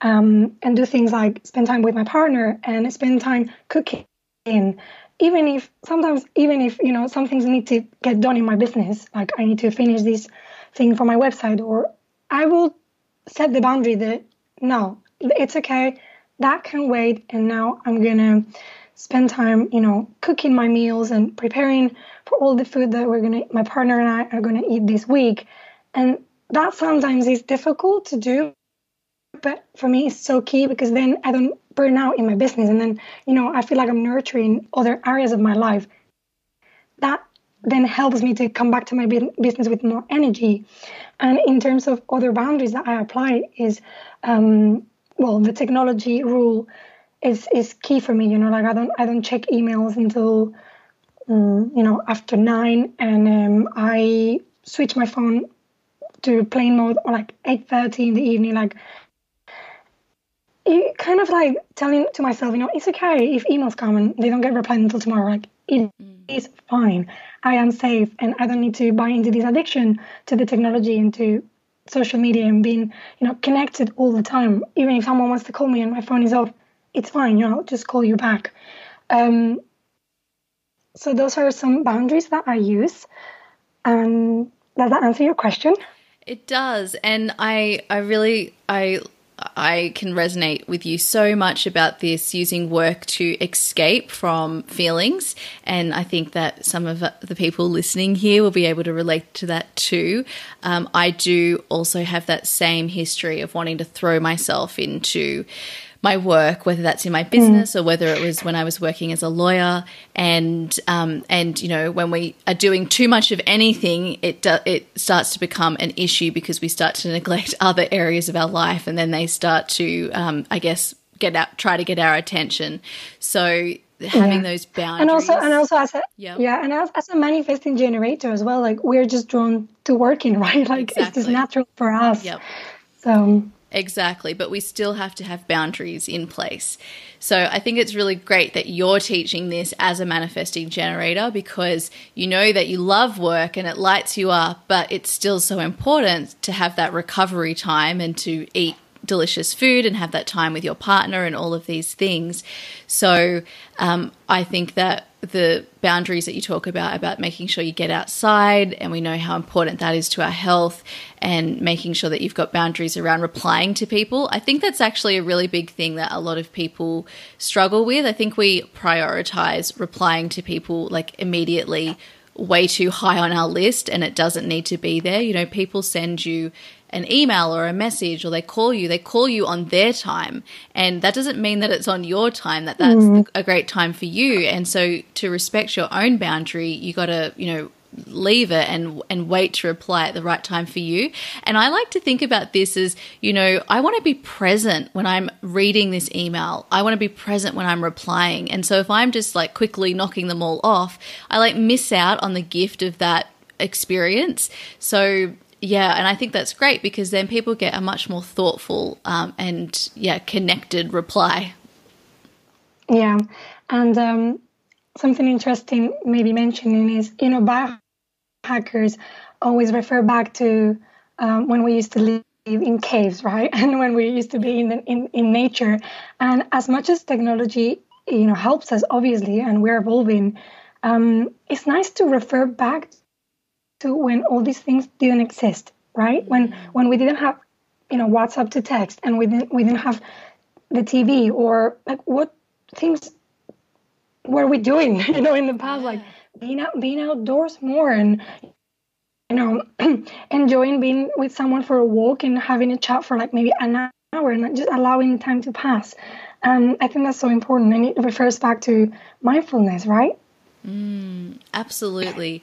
um, and do things like spend time with my partner and spend time cooking. Even if sometimes, even if you know some things need to get done in my business, like I need to finish this thing for my website, or I will set the boundary that no, it's okay, that can wait, and now I'm gonna spend time, you know, cooking my meals and preparing for all the food that we're gonna, my partner and I are gonna eat this week. And that sometimes is difficult to do, but for me it's so key because then I don't burn out in my business, and then you know I feel like I'm nurturing other areas of my life. That then helps me to come back to my business with more energy. And in terms of other boundaries that I apply is, um, well, the technology rule is is key for me. You know, like I don't I don't check emails until um, you know after nine, and um, I switch my phone to plane mode or like eight thirty in the evening. Like kind of like telling to myself, you know, it's okay if emails come and they don't get replied until tomorrow. Like it mm. is fine. I am safe, and I don't need to buy into this addiction to the technology and to social media and being, you know, connected all the time. Even if someone wants to call me and my phone is off, it's fine, you know, I'll just call you back. Um, so those are some boundaries that I use. And does that answer your question? It does, and I I really I I can resonate with you so much about this using work to escape from feelings. And I think that some of the people listening here will be able to relate to that too. Um, I do also have that same history of wanting to throw myself into my work, whether that's in my business mm. or whether it was when I was working as a lawyer. And um, and you know, when we are doing too much of anything, it do, it starts to become an issue because we start to neglect *laughs* other areas of our life, and then they start to, um, I guess, get out, try to get our attention. So having yeah. those boundaries and also and also as a yep. yeah and as, as a manifesting generator as well like we're just drawn to working *laughs* right like exactly. it's just natural for us yep. so Exactly, but we still have to have boundaries in place. So I think it's really great that you're teaching this as a manifesting generator because you know that you love work and it lights you up, but it's still so important to have that recovery time and to eat delicious food and have that time with your partner and all of these things. So um, I think that the boundaries that you talk about about making sure you get outside and we know how important that is to our health and making sure that you've got boundaries around replying to people i think that's actually a really big thing that a lot of people struggle with i think we prioritize replying to people like immediately way too high on our list and it doesn't need to be there you know people send you an email or a message or they call you, they call you on their time. And that doesn't mean that it's on your time, that that's mm. a great time for you. And so to respect your own boundary, you got to, you know, leave it and and wait to reply at the right time for you. And I like to think about this as, you know, I want to be present when I'm reading this email. I want to be present when I'm replying. And so if I'm just like quickly knocking them all off, I like miss out on the gift of that experience. So yeah, and I think that's great because then people get a much more thoughtful um, and yeah connected reply. Yeah, and um, something interesting maybe mentioning is you know biohackers always refer back to um, when we used to live in caves, right? *laughs* And when we used to be in, in in nature. And as much as technology you know helps us obviously, and we're evolving, um, it's nice to refer back to when all these things didn't exist, right? When mm-hmm. when we didn't have, you know, WhatsApp to text, and we didn't we didn't have the TV or like what things were we doing, *laughs* you know, in the past, like being out being outdoors more and you know *clears throat* enjoying being with someone for a walk and having a chat for like maybe an hour and just allowing time to pass. Um, I think that's so important, and it refers back to mindfulness, right? Mm, absolutely.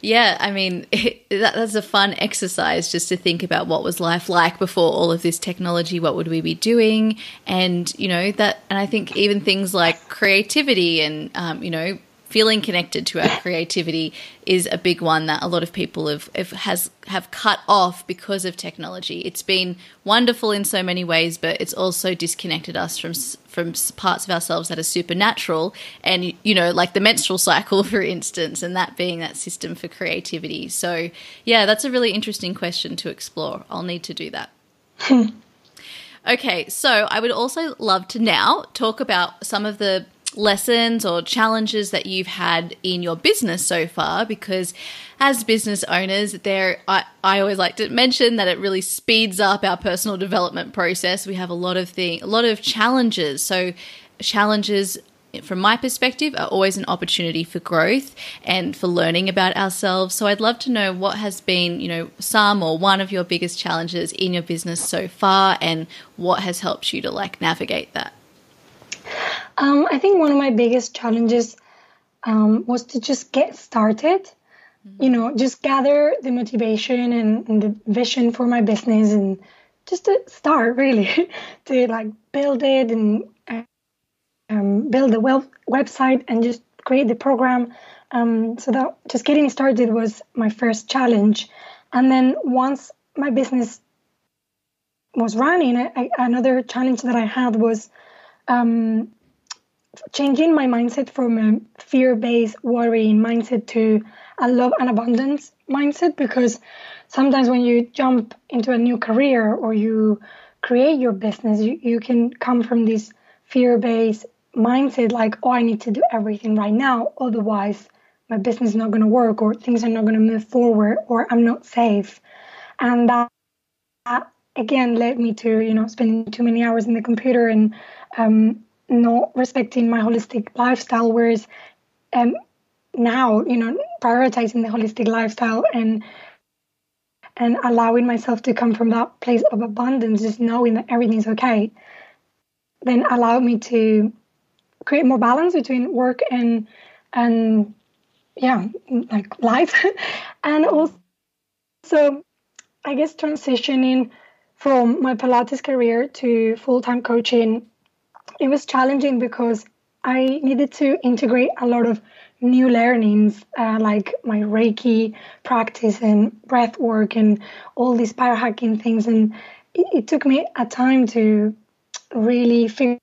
Yeah, I mean, *laughs* it, that, that's a fun exercise just to think about what was life like before all of this technology, what would we be doing? And, you know, that, and I think even things like creativity and, um, you know, feeling connected to our creativity is a big one that a lot of people have, have has have cut off because of technology. It's been wonderful in so many ways, but it's also disconnected us from from parts of ourselves that are supernatural, and you know, like the menstrual cycle, *laughs* for instance, and that being that system for creativity. So, yeah, that's a really interesting question to explore. I'll need to do that. *laughs* okay, so I would also love to now talk about some of the lessons or challenges that you've had in your business so far? Because as business owners there I, I always like to mention that it really speeds up our personal development process. We have a lot of thing a lot of challenges. So challenges from my perspective are always an opportunity for growth and for learning about ourselves. So i'd love to know what has been you know some or one of your biggest challenges in your business so far and what has helped you to like navigate that um, I think one of my biggest challenges um, was to just get started. Mm-hmm. You know, just gather the motivation and, and, the vision for my business, and just to start really *laughs* to like build it and um, build the web- website and just create the program. Um, so that just getting started was my first challenge, and then once my business was running, I, I, another challenge that I had was um, changing my mindset from a fear-based worrying mindset to a love and abundance mindset because sometimes when you jump into a new career or you create your business you, you can come from this fear-based mindset like oh i need to do everything right now otherwise my business is not going to work or things are not going to move forward or i'm not safe. And that, that again led me to you know spending too many hours in the computer and um, not respecting my holistic lifestyle whereas um, now you know prioritizing the holistic lifestyle and and allowing myself to come from that place of abundance just knowing that everything's okay then allowed me to create more balance between work and and yeah like life. *laughs* And also so i guess transitioning from my pilates career to full-time coaching it was challenging because I needed to integrate a lot of new learnings, uh, like my Reiki practice and breath work and all these biohacking things. And it, it took me a time to really figure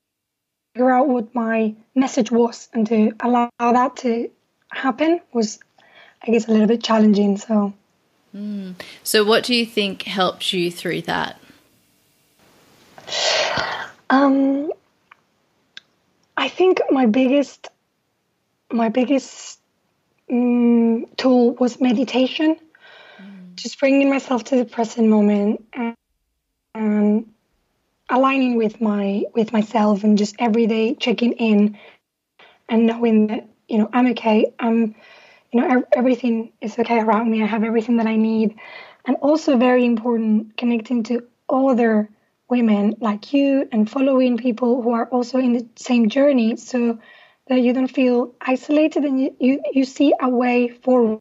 out what my message was and to allow that to happen was, I guess, a little bit challenging. So. Mm. So, what do you think helped you through that? Um, I think my biggest my biggest um, tool was meditation. Mm. Just bringing myself to the present moment and, and aligning with my with myself and just every day checking in and knowing that you know I'm okay. I'm you know everything is okay around me. I have everything that I need, and also very important connecting to other women like you and following people who are also in the same journey so that you don't feel isolated and you, you, you see a way forward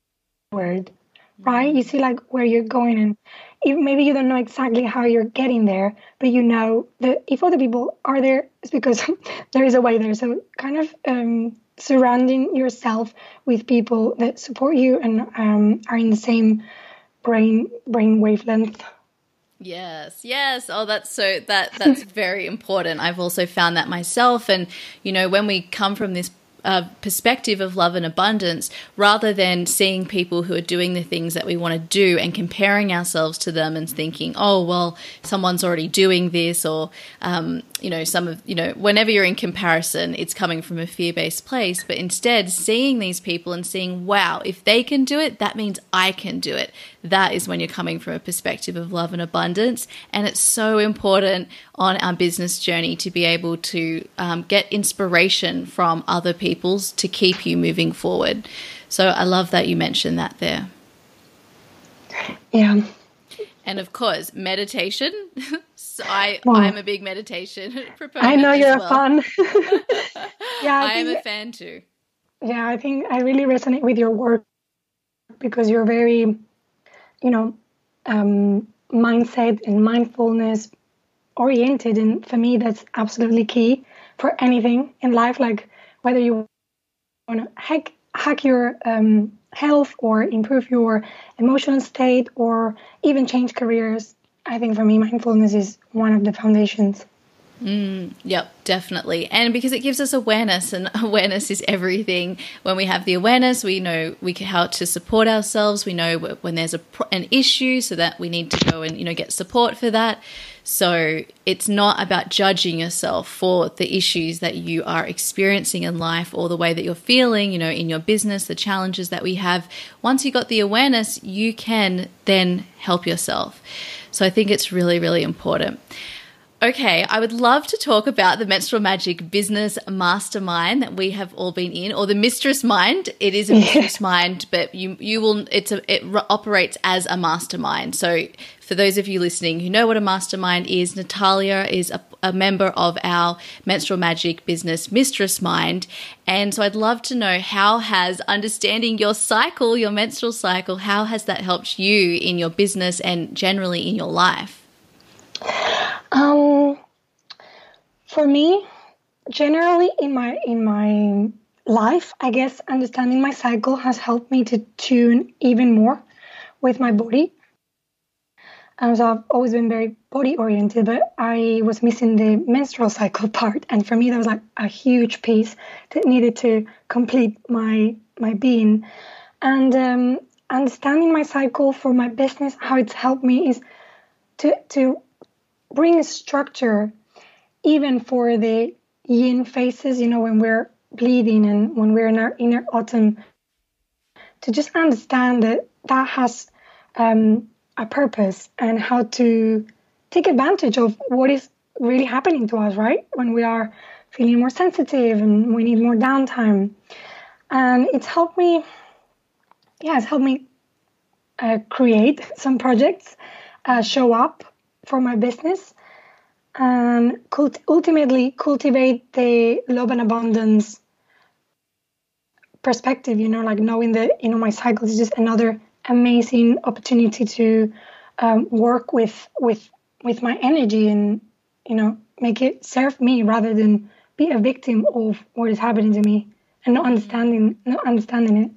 right? You see like where you're going and if maybe you don't know exactly how you're getting there but you know that if other people are there it's because *laughs* there is a way there. So kind of um, surrounding yourself with people that support you and um, are in the same brain brain wavelength Yes, yes. Oh, that's so that that's *laughs* very important. I've also found that myself, and you know, when we come from this uh, perspective of love and abundance rather than seeing people who are doing the things that we want to do and comparing ourselves to them and thinking, oh, well, someone's already doing this, or, um, you know, some of, you know, whenever you're in comparison, it's coming from a fear based place. But instead, seeing these people and seeing, wow, if they can do it, that means I can do it. That is when you're coming from a perspective of love and abundance. And it's so important on our business journey to be able to um, get inspiration from other people to keep you moving forward. So I love that you mentioned that there. Yeah. And of course, meditation. *laughs* so I well, I'm a big meditation *laughs* proponent. I know you're well. a fan. *laughs* yeah, I, I am a fan too. yeah, I think I really resonate with your work because you're very, you know, um, mindset and mindfulness oriented. And for me, that's absolutely key for anything in life. Like whether you want to hack, hack your um, health or improve your emotional state or even change careers. I think for me, mindfulness is one of the foundations. Mm, yep, definitely. And because it gives us awareness, and *laughs* awareness is everything. When we have the awareness, we know we can how to support ourselves. We know when there's a an issue, so that we need to go and you know get support for that. So it's not about judging yourself for the issues that you are experiencing in life or the way that you're feeling, you know, in your business, the challenges that we have. Once you got the awareness, you can then help yourself. So I think it's really, really important. Okay, I would love to talk about the Menstrual Magic Business Mastermind that we have all been in, or the Mistress Mind. It is a Mistress *laughs* Mind, but you you will it's a it operates as a mastermind. So for those of you listening who know what a mastermind is, Natalia is a, a member of our Menstrual Magic Business Mistress Mind, and so I'd love to know how has understanding your cycle, your menstrual cycle, how has that helped you in your business and generally in your life? Um, for me, generally in my in my life, I guess understanding my cycle has helped me to tune even more with my body. Um, so I've always been very body oriented, but I was missing the menstrual cycle *laughs* part, and for me that was like a huge piece that needed to complete my my being. And um, understanding my cycle for my business, how it's helped me is to to bring structure even for the yin phases, you know, when we're bleeding and when we're in our inner autumn, to just understand that that has um, a purpose and how to take advantage of what is really happening to us, right? When we are feeling more sensitive and we need more downtime. And it's helped me, yeah, it's helped me uh, create *laughs* some projects, uh, show up for my business and cult- ultimately cultivate the love and abundance perspective you know like knowing that you know my cycle is just another amazing opportunity to um, work with with with my energy and you know make it serve me rather than be a victim of what is happening to me and not understanding not understanding it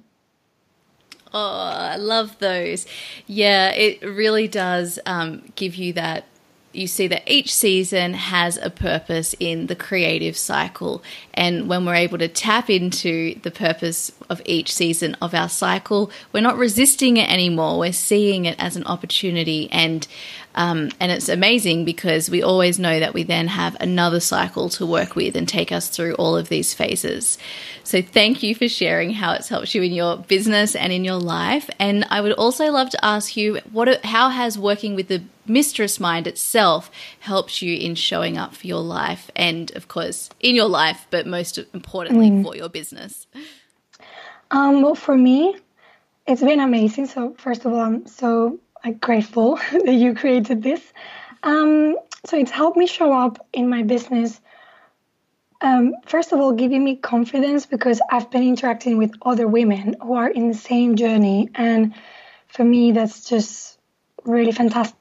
Oh, I love those. Yeah, it really does um, give you that. You see that each season has a purpose in the creative cycle. And when we're able to tap into the purpose of each season of our cycle, we're not resisting it anymore. We're seeing it as an opportunity. And um, and it's amazing because we always know that we then have another cycle to work with and take us through all of these phases. So thank you for sharing how it's helped you in your business and in your life. And I would also love to ask you what how has working with the mistress mind itself helped you in showing up for your life and of course in your life, but most importantly mm. for your business. Um, well, for me, it's been amazing. So first of all, I'm so like grateful *laughs* that you created this. Um, so it's helped me show up in my business. Um, first of all, giving me confidence because I've been interacting with other women who are in the same journey, and for me, that's just really fantastic.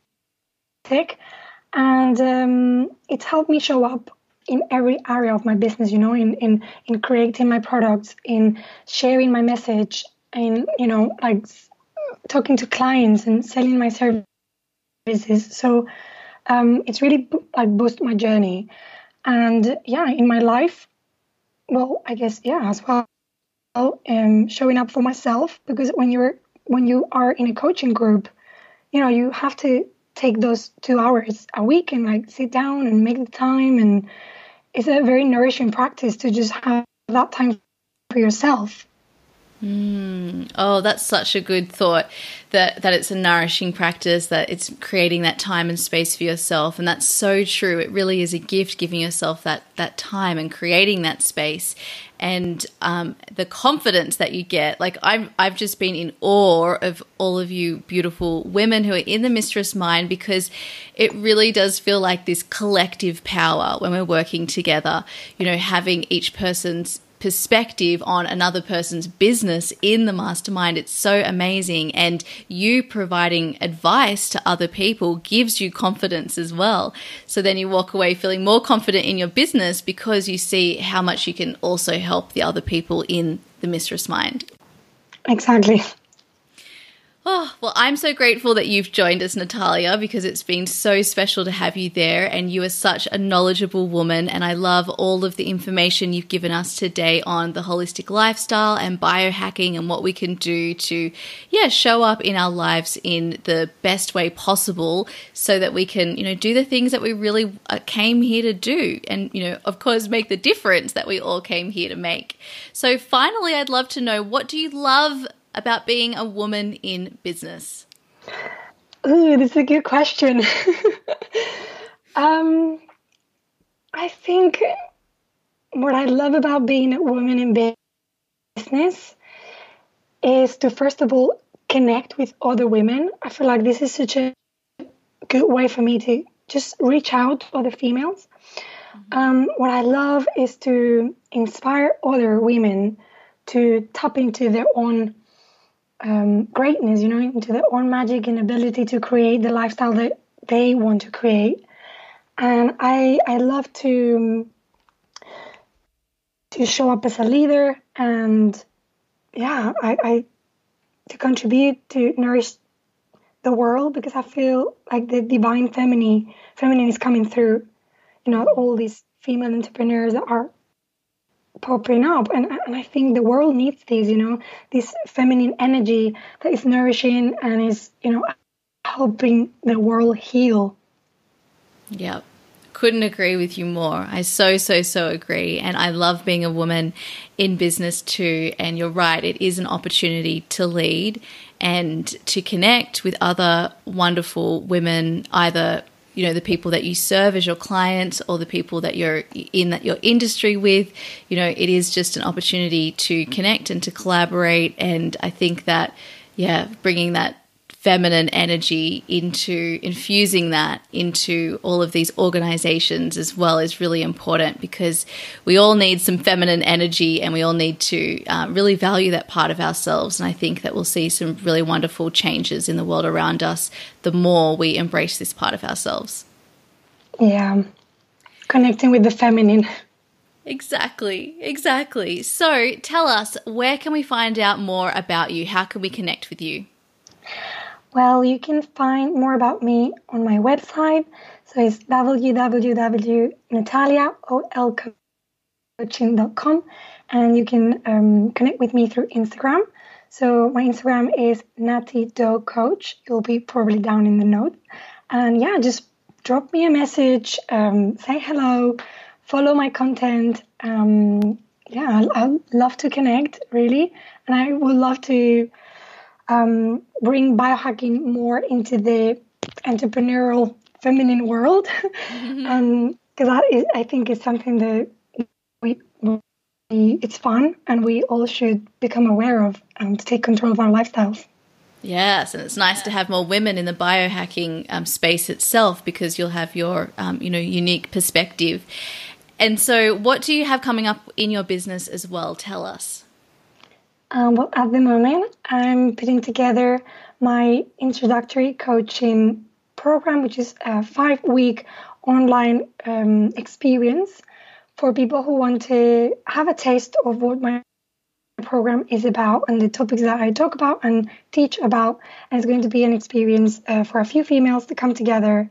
And um, it's helped me show up in every area of my business. You know, in in in creating my products, in sharing my message, in you know, like talking to clients and selling my services. So um, it's really like boost my journey. And yeah, in my life, well, I guess yeah, as well, um, showing up for myself because when you're when you are in a coaching group, you know, you have to take those two hours a week and like sit down and make the time and it's a very nourishing practice to just have that time for yourself Mm. Oh, that's such a good thought that that it's a nourishing practice that it's creating that time and space for yourself and that's so true. It really is a gift giving yourself that that time and creating that space and um, the confidence that you get. Like I've I've just been in awe of all of you beautiful women who are in the mistress mind because it really does feel like this collective power when we're working together. You know, having each person's perspective on another person's business in the mastermind. It's so amazing. And you providing advice to other people gives you confidence as well. So then you walk away feeling more confident in your business because you see how much you can also help the other people in the mistress mind. Exactly. Oh, well, I'm so grateful that you've joined us, Natalia, because it's been so special to have you there. And you are such a knowledgeable woman. And I love all of the information you've given us today on the holistic lifestyle and biohacking and what we can do to, yeah, show up in our lives in the best way possible so that we can, you know, do the things that we really uh, came here to do. And, you know, of course, make the difference that we all came here to make. So finally, I'd love to know what do you love about being a woman in business? Ooh, this is a good question. *laughs* um, I think what I love about being a woman in business is to first of all connect with other women. I feel like this is such a good way for me to just reach out to other females. Mm-hmm. Um, what I love is to inspire other women to tap into their own um, greatness, you know, into their own magic and ability to create the lifestyle that they want to create. And I I love to to show up as a leader and yeah, I, I to contribute to nourish the world because I feel like the divine feminine feminine is coming through. You know, all these female entrepreneurs that are popping up. And, and i think the world needs this you know this feminine energy that is nourishing and is you know helping the world heal. Yep. Couldn't agree with you more. I so so so agree. And i love being a woman in business too. And you're right it is an opportunity to lead and to connect with other wonderful women either you know the people that you serve as your clients or the people that you're in that your industry with you know it is just an opportunity to connect and to collaborate. And i think that yeah bringing that feminine energy into infusing that into all of these organizations as well is really important because we all need some feminine energy and we all need to uh, really value that part of ourselves. And I think that we'll see some really wonderful changes in the world around us the more we embrace this part of ourselves. Yeah, connecting with the feminine. Exactly, exactly. So tell us, where can we find out more about you? How can we connect with you? Well, you can find more about me on my website. So it's www.nataliaolcoaching.com and you can um, connect with me through Instagram. So my Instagram is Natty Coach. It will be probably down in the note. And yeah, just drop me a message, um, say hello, follow my content. Um, yeah, i love to connect, really. And I would love to um, bring biohacking more into the entrepreneurial feminine world, mm-hmm. *laughs* um, because that is, I think, is something that we, we, it's fun and we all should become aware of and take control of our lifestyles. Yes, and it's nice to have more women in the biohacking um, space itself because you'll have your, um, you know, unique perspective. And so, what do you have coming up in your business as well? Tell us. Um, well, at the moment, I'm putting together my introductory coaching program, which is a five week online um, experience for people who want to have a taste of what my program is about and the topics that I talk about and teach about. And it's going to be an experience uh, for a few females to come together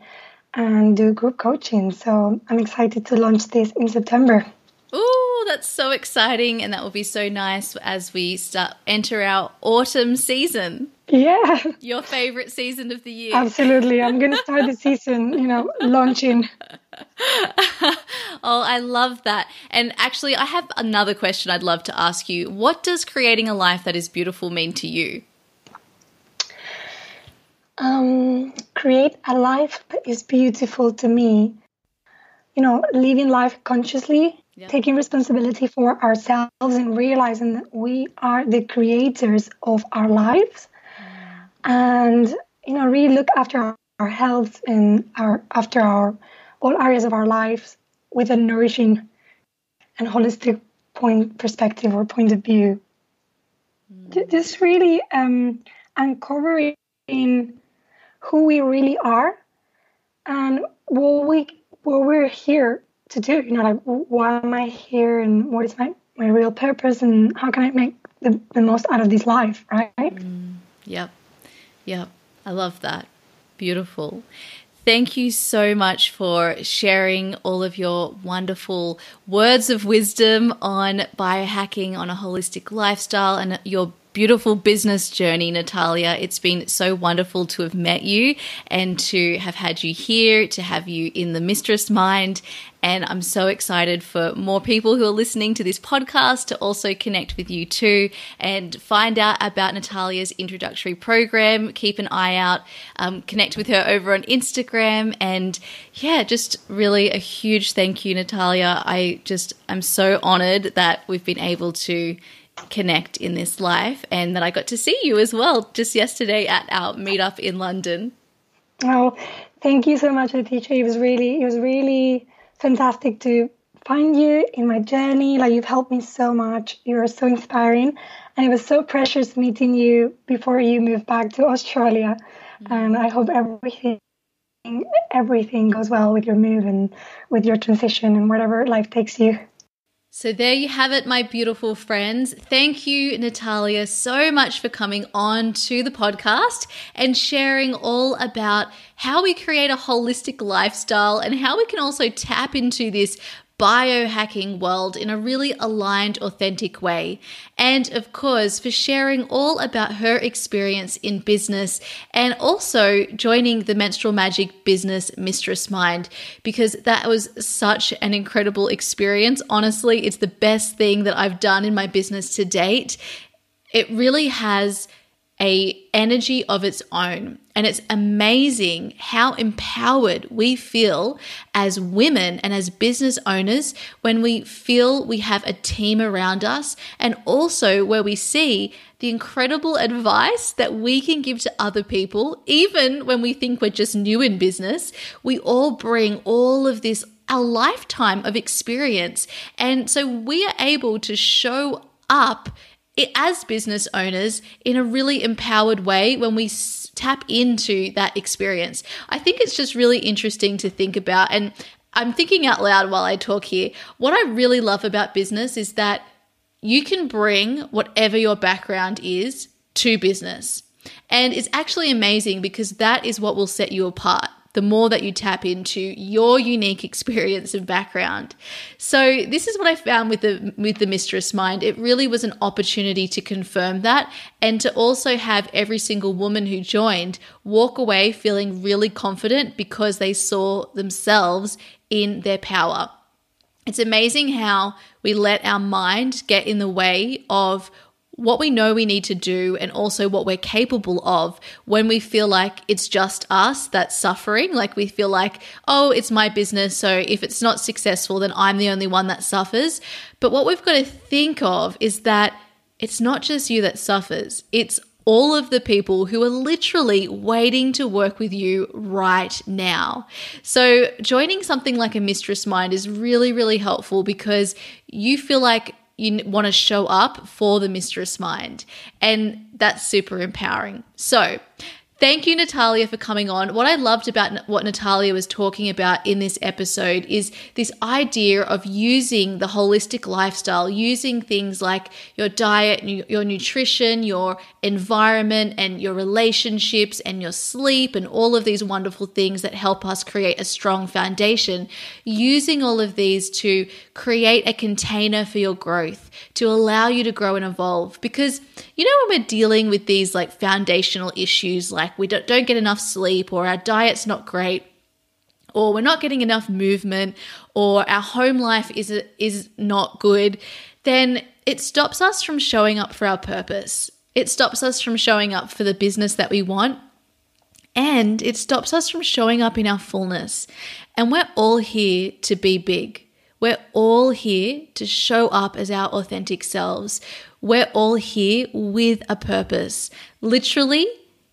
and do group coaching. So I'm excited to launch this in September. Ooh, that's so exciting, and that will be so nice as we start enter our autumn season. Yeah. Your favorite season of the year. Absolutely. I'm going to start the season, you know, launching. *laughs* oh, I love that. And actually, I have another question I'd love to ask you. What does creating a life that is beautiful mean to you? Um, create a life that is beautiful to me. You know, living life consciously yeah. taking responsibility for ourselves and realizing that we are the creators of our lives and you know really look after our, our health and our after our all areas of our lives with a nourishing and holistic point perspective or point of view. Mm. Just really um, uncovering who we really are and what we what we're here to do. You know, like why am I here and what is my my real purpose and how can I make the, the most out of this life, right? Mm, yep. Yep. I love that. Beautiful. Thank you so much for sharing all of your wonderful words of wisdom on biohacking on a holistic lifestyle and your beautiful business journey, Natalia. It's been so wonderful to have met you and to have had you here, to have you in the Mistress Mind. And I'm so excited for more people who are listening to this podcast to also connect with you too and find out about Natalia's introductory program. Keep an eye out, um, connect with her over on Instagram. And yeah, just really a huge thank you, Natalia. I just, I'm so honored that we've been able to connect in this life and that I got to see you as well just yesterday at our meetup in London. Oh, thank you so much, teacher. It was really, it was really fantastic to find you in my journey. Like you've helped me so much. You are so inspiring. And it was so precious meeting you before you moved back to Australia. Mm-hmm. And I hope everything everything goes well with your move and with your transition and whatever life takes you. So, there you have it, my beautiful friends. Thank you, Natalia, so much for coming on to the podcast and sharing all about how we create a holistic lifestyle and how we can also tap into this biohacking world in a really aligned, authentic way. And of course, for sharing all about her experience in business and also joining the Menstrual Magic Business Mistress Mind, because that was such an incredible experience. Honestly, it's the best thing that I've done in my business to date. It really has a energy of its own. And it's amazing how empowered we feel as women and as business owners when we feel we have a team around us and also where we see the incredible advice that we can give to other people even when we think we're just new in business. We all bring all of this a lifetime of experience. And so we are able to show up as business owners in a really empowered way when we tap into that experience. I think it's just really interesting to think about. And I'm thinking out loud while I talk here. What I really love about business is that you can bring whatever your background is to business. And it's actually amazing because that is what will set you apart the more that you tap into your unique experience and background. So this is what I found with the with the mistress mind. It really was an opportunity to confirm that and to also have every single woman who joined walk away feeling really confident because they saw themselves in their power. It's amazing how we let our mind get in the way of what we know we need to do and also what we're capable of when we feel like it's just us that's suffering. Like we feel like, oh, it's my business. So if it's not successful, then I'm the only one that suffers. But what we've got to think of is that it's not just you that suffers, it's all of the people who are literally waiting to work with you right now. So, joining something like a Mistress Mind is really, really helpful because you feel like you want to show up for the mistress mind. And that's super empowering. So, Thank you, Natalia, for coming on. What I loved about what Natalia was talking about in this episode is this idea of using the holistic lifestyle, using things like your diet, your nutrition, your environment, and your relationships, and your sleep, and all of these wonderful things that help us create a strong foundation. Using all of these to create a container for your growth, to allow you to grow and evolve. Because, you know, when we're dealing with these like foundational issues, like we don't, don't get enough sleep or our diet's not great, or we're not getting enough movement, or our home life is, is not good, then it stops us from showing up for our purpose. It stops us from showing up for the business that we want. And it stops us from showing up in our fullness. And we're all here to be big. We're all here to show up as our authentic selves. We're all here with a purpose. Literally,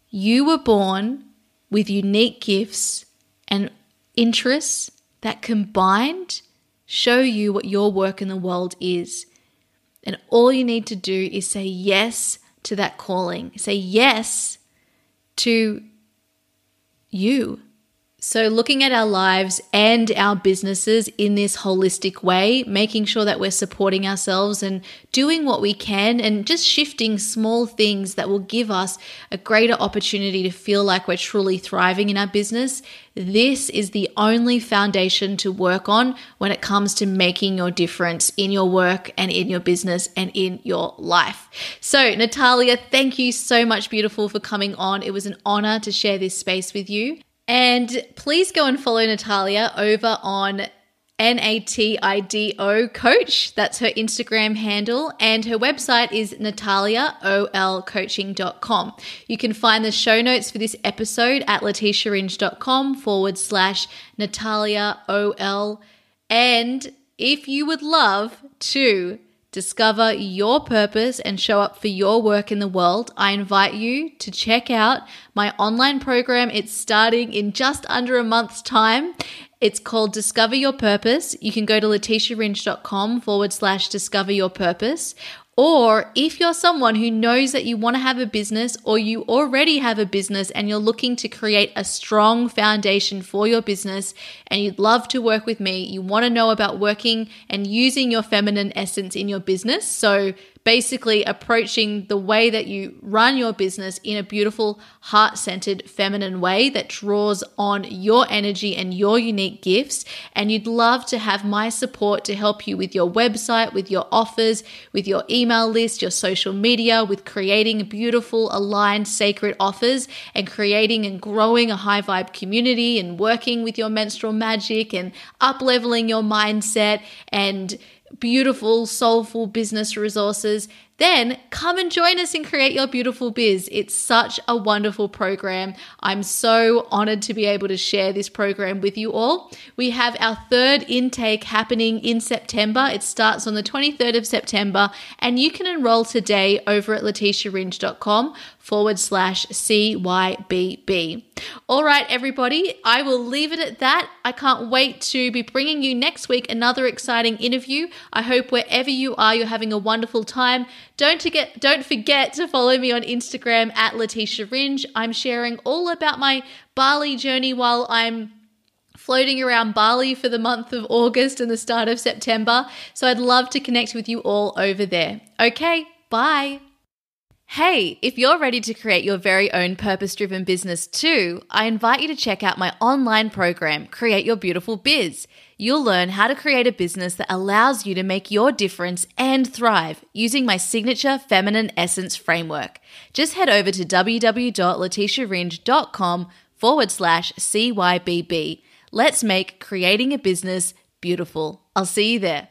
you were born with unique gifts and interests that combined show you what your work in the world is. And all you need to do is say yes to that calling. Say yes to you. So, looking at our lives and our businesses in this holistic way, making sure that we're supporting ourselves and doing what we can, and just shifting small things that will give us a greater opportunity to feel like we're truly thriving in our business. This is the only foundation to work on when it comes to making your difference in your work and in your business and in your life. So, Natalia, thank you so much, beautiful, for coming on. It was an honor to share this space with you. And please go and follow Natalia over on N-A-T-I-D-O coach. That's her Instagram handle. And her website is nataliaolcoaching.com. You can find the show notes for this episode at letitiaringe.com forward slash nataliaol. And if you would love to discover your purpose and show up for your work in the world, I invite you to check out my online program. It's starting in just under a month's time. It's called Discover Your Purpose. You can go to letitiaringe.com forward slash discover your purpose, or if you're someone who knows that you want to have a business or you already have a business and you're looking to create a strong foundation for your business and you'd love to work with me, you want to know about working and using your feminine essence in your business. So basically approaching the way that you run your business in a beautiful, heart centered, feminine way that draws on your energy and your unique gifts. And you'd love to have my support to help you with your website, with your offers, with your email list, your social media, with creating beautiful, aligned, sacred offers and creating and growing a high vibe community and working with your menstrual magic and up leveling your mindset and beautiful, soulful business resources, then come and join us and create your beautiful biz. It's such a wonderful program. I'm so honored to be able to share this program with you all. We have our third intake happening in September. It starts on the 23rd of September, and you can enroll today over at letitiaringe.com forward slash CYBB. All right, everybody, I will leave it at that. I can't wait to be bringing you next week another exciting interview. I hope wherever you are, you're having a wonderful time. Don't forget, don't forget to follow me on Instagram at Letitia Ringe. I'm sharing all about my Bali journey while I'm floating around Bali for the month of August and the start of September. So I'd love to connect with you all over there. Okay, bye. Hey, if you're ready to create your very own purpose driven business too, I invite you to check out my online program, Create Your Beautiful Biz. You'll learn how to create a business that allows you to make your difference and thrive using my signature feminine essence framework. Just head over to www.letitiaringe.com forward slash CYBB. Let's make creating a business beautiful. I'll see you there.